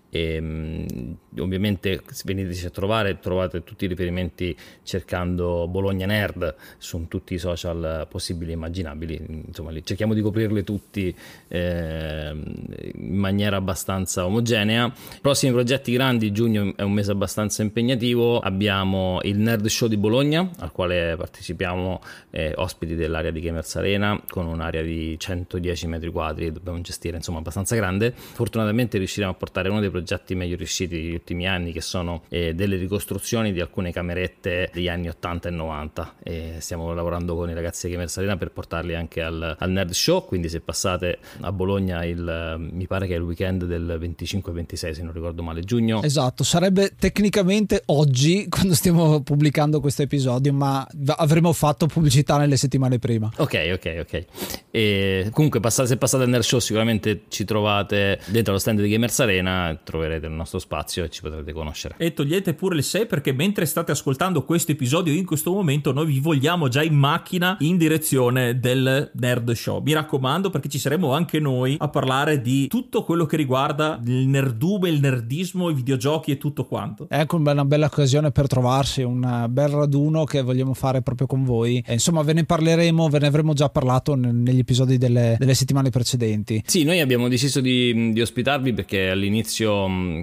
e, um, ovviamente veniteci a trovare trovate tutti i riferimenti cercando Bologna Nerd su tutti i social possibili e immaginabili. Insomma cerchiamo di coprirli tutti eh, in maniera abbastanza omogenea. Prossimi progetti grandi giugno è un mese abbastanza impegnativo. Abbiamo il Nerd Show di Bologna al quale partecipiamo eh, ospiti dell'area di Gamers Arena con un'area di 110 metri quadri dobbiamo gestire insomma abbastanza grande. Fortunatamente riusciremo a portare uno dei progetti meglio riusciti degli ultimi anni, che sono eh, delle ricostruzioni di alcune camerette degli anni 80 e 90. E stiamo lavorando con i ragazzi di Gamers Arena per portarli anche al, al, Nerd Show. Quindi, se passate a Bologna, il, mi pare che è il weekend del 25-26, se non ricordo male, giugno. Esatto, sarebbe tecnicamente oggi quando stiamo pubblicando questo episodio, ma avremmo fatto pubblicità nelle settimane prima. Ok, ok, ok. E comunque, passate, se passate al Nerd Show, sicuramente ci trovate dentro lo stand di Gamers Arena troverete il nostro spazio e ci potrete conoscere. E togliete pure il 6 perché mentre state ascoltando questo episodio in questo momento noi vi vogliamo già in macchina in direzione del Nerd Show. Mi raccomando perché ci saremo anche noi a parlare di tutto quello che riguarda il nerdume, il nerdismo, i videogiochi e tutto quanto. Ecco una bella occasione per trovarsi, un bel raduno che vogliamo fare proprio con voi. E insomma ve ne parleremo, ve ne avremo già parlato negli episodi delle, delle settimane precedenti. Sì, noi abbiamo deciso di, di ospitarvi perché all'inizio,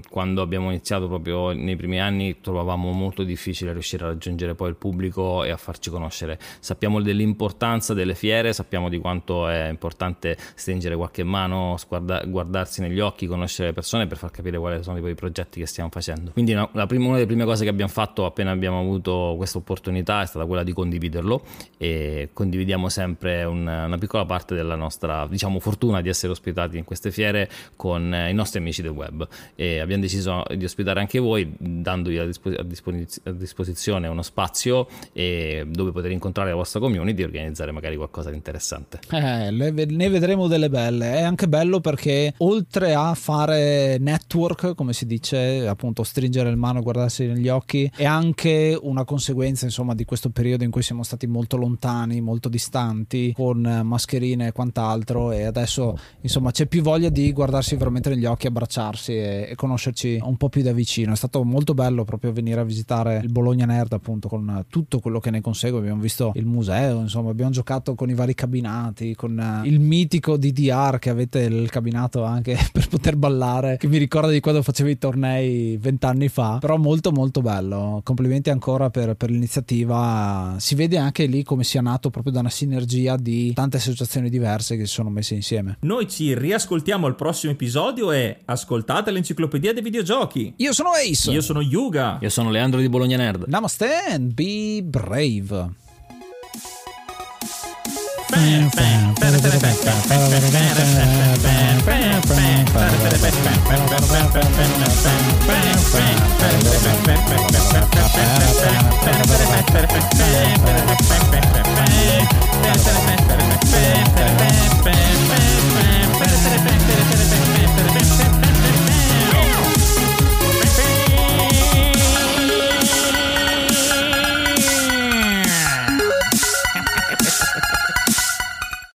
quando abbiamo iniziato proprio nei primi anni, trovavamo molto difficile riuscire a raggiungere poi il pubblico e a farci conoscere. Sappiamo dell'importanza delle fiere, sappiamo di quanto è importante stringere qualche mano, guarda, guardarsi negli occhi, conoscere le persone per far capire quali sono i progetti che stiamo facendo. Quindi una, prima, una delle prime cose che abbiamo fatto appena abbiamo avuto questa opportunità è stata quella di condividerlo e condividiamo sempre un, una piccola parte della nostra diciamo fortuna di essere ospitati in queste fiere con i nostri amici del web e abbiamo deciso di ospitare anche voi dandovi a, dispo- a, disposiz- a disposizione uno spazio dove poter incontrare la vostra community e organizzare magari qualcosa di interessante. Eh, ne vedremo delle belle. È anche bello perché oltre a fare network, come si dice, appunto stringere il mano, guardarsi negli occhi, è anche una conseguenza insomma di questo periodo in cui siamo stati molto lontani, molto distanti, con mascherine e quant'altro e adesso insomma c'è più voglia di guardarsi veramente negli occhi, abbracciarsi e e conoscerci un po' più da vicino. È stato molto bello proprio venire a visitare il Bologna Nerd appunto con tutto quello che ne consegue. Abbiamo visto il museo, insomma abbiamo giocato con i vari cabinati, con eh, il mitico DDR che avete il cabinato anche per poter ballare, che mi ricorda di quando facevo i tornei vent'anni fa, però molto molto bello. Complimenti ancora per, per l'iniziativa. Si vede anche lì come sia nato proprio da una sinergia di tante associazioni diverse che si sono messe insieme. Noi ci riascoltiamo al prossimo episodio e ascoltate l'enciclopedia dei videogiochi. Io sono Ace. Io sono Yuga. Io sono Leandro di Bologna Nerd. Namaste and be brave.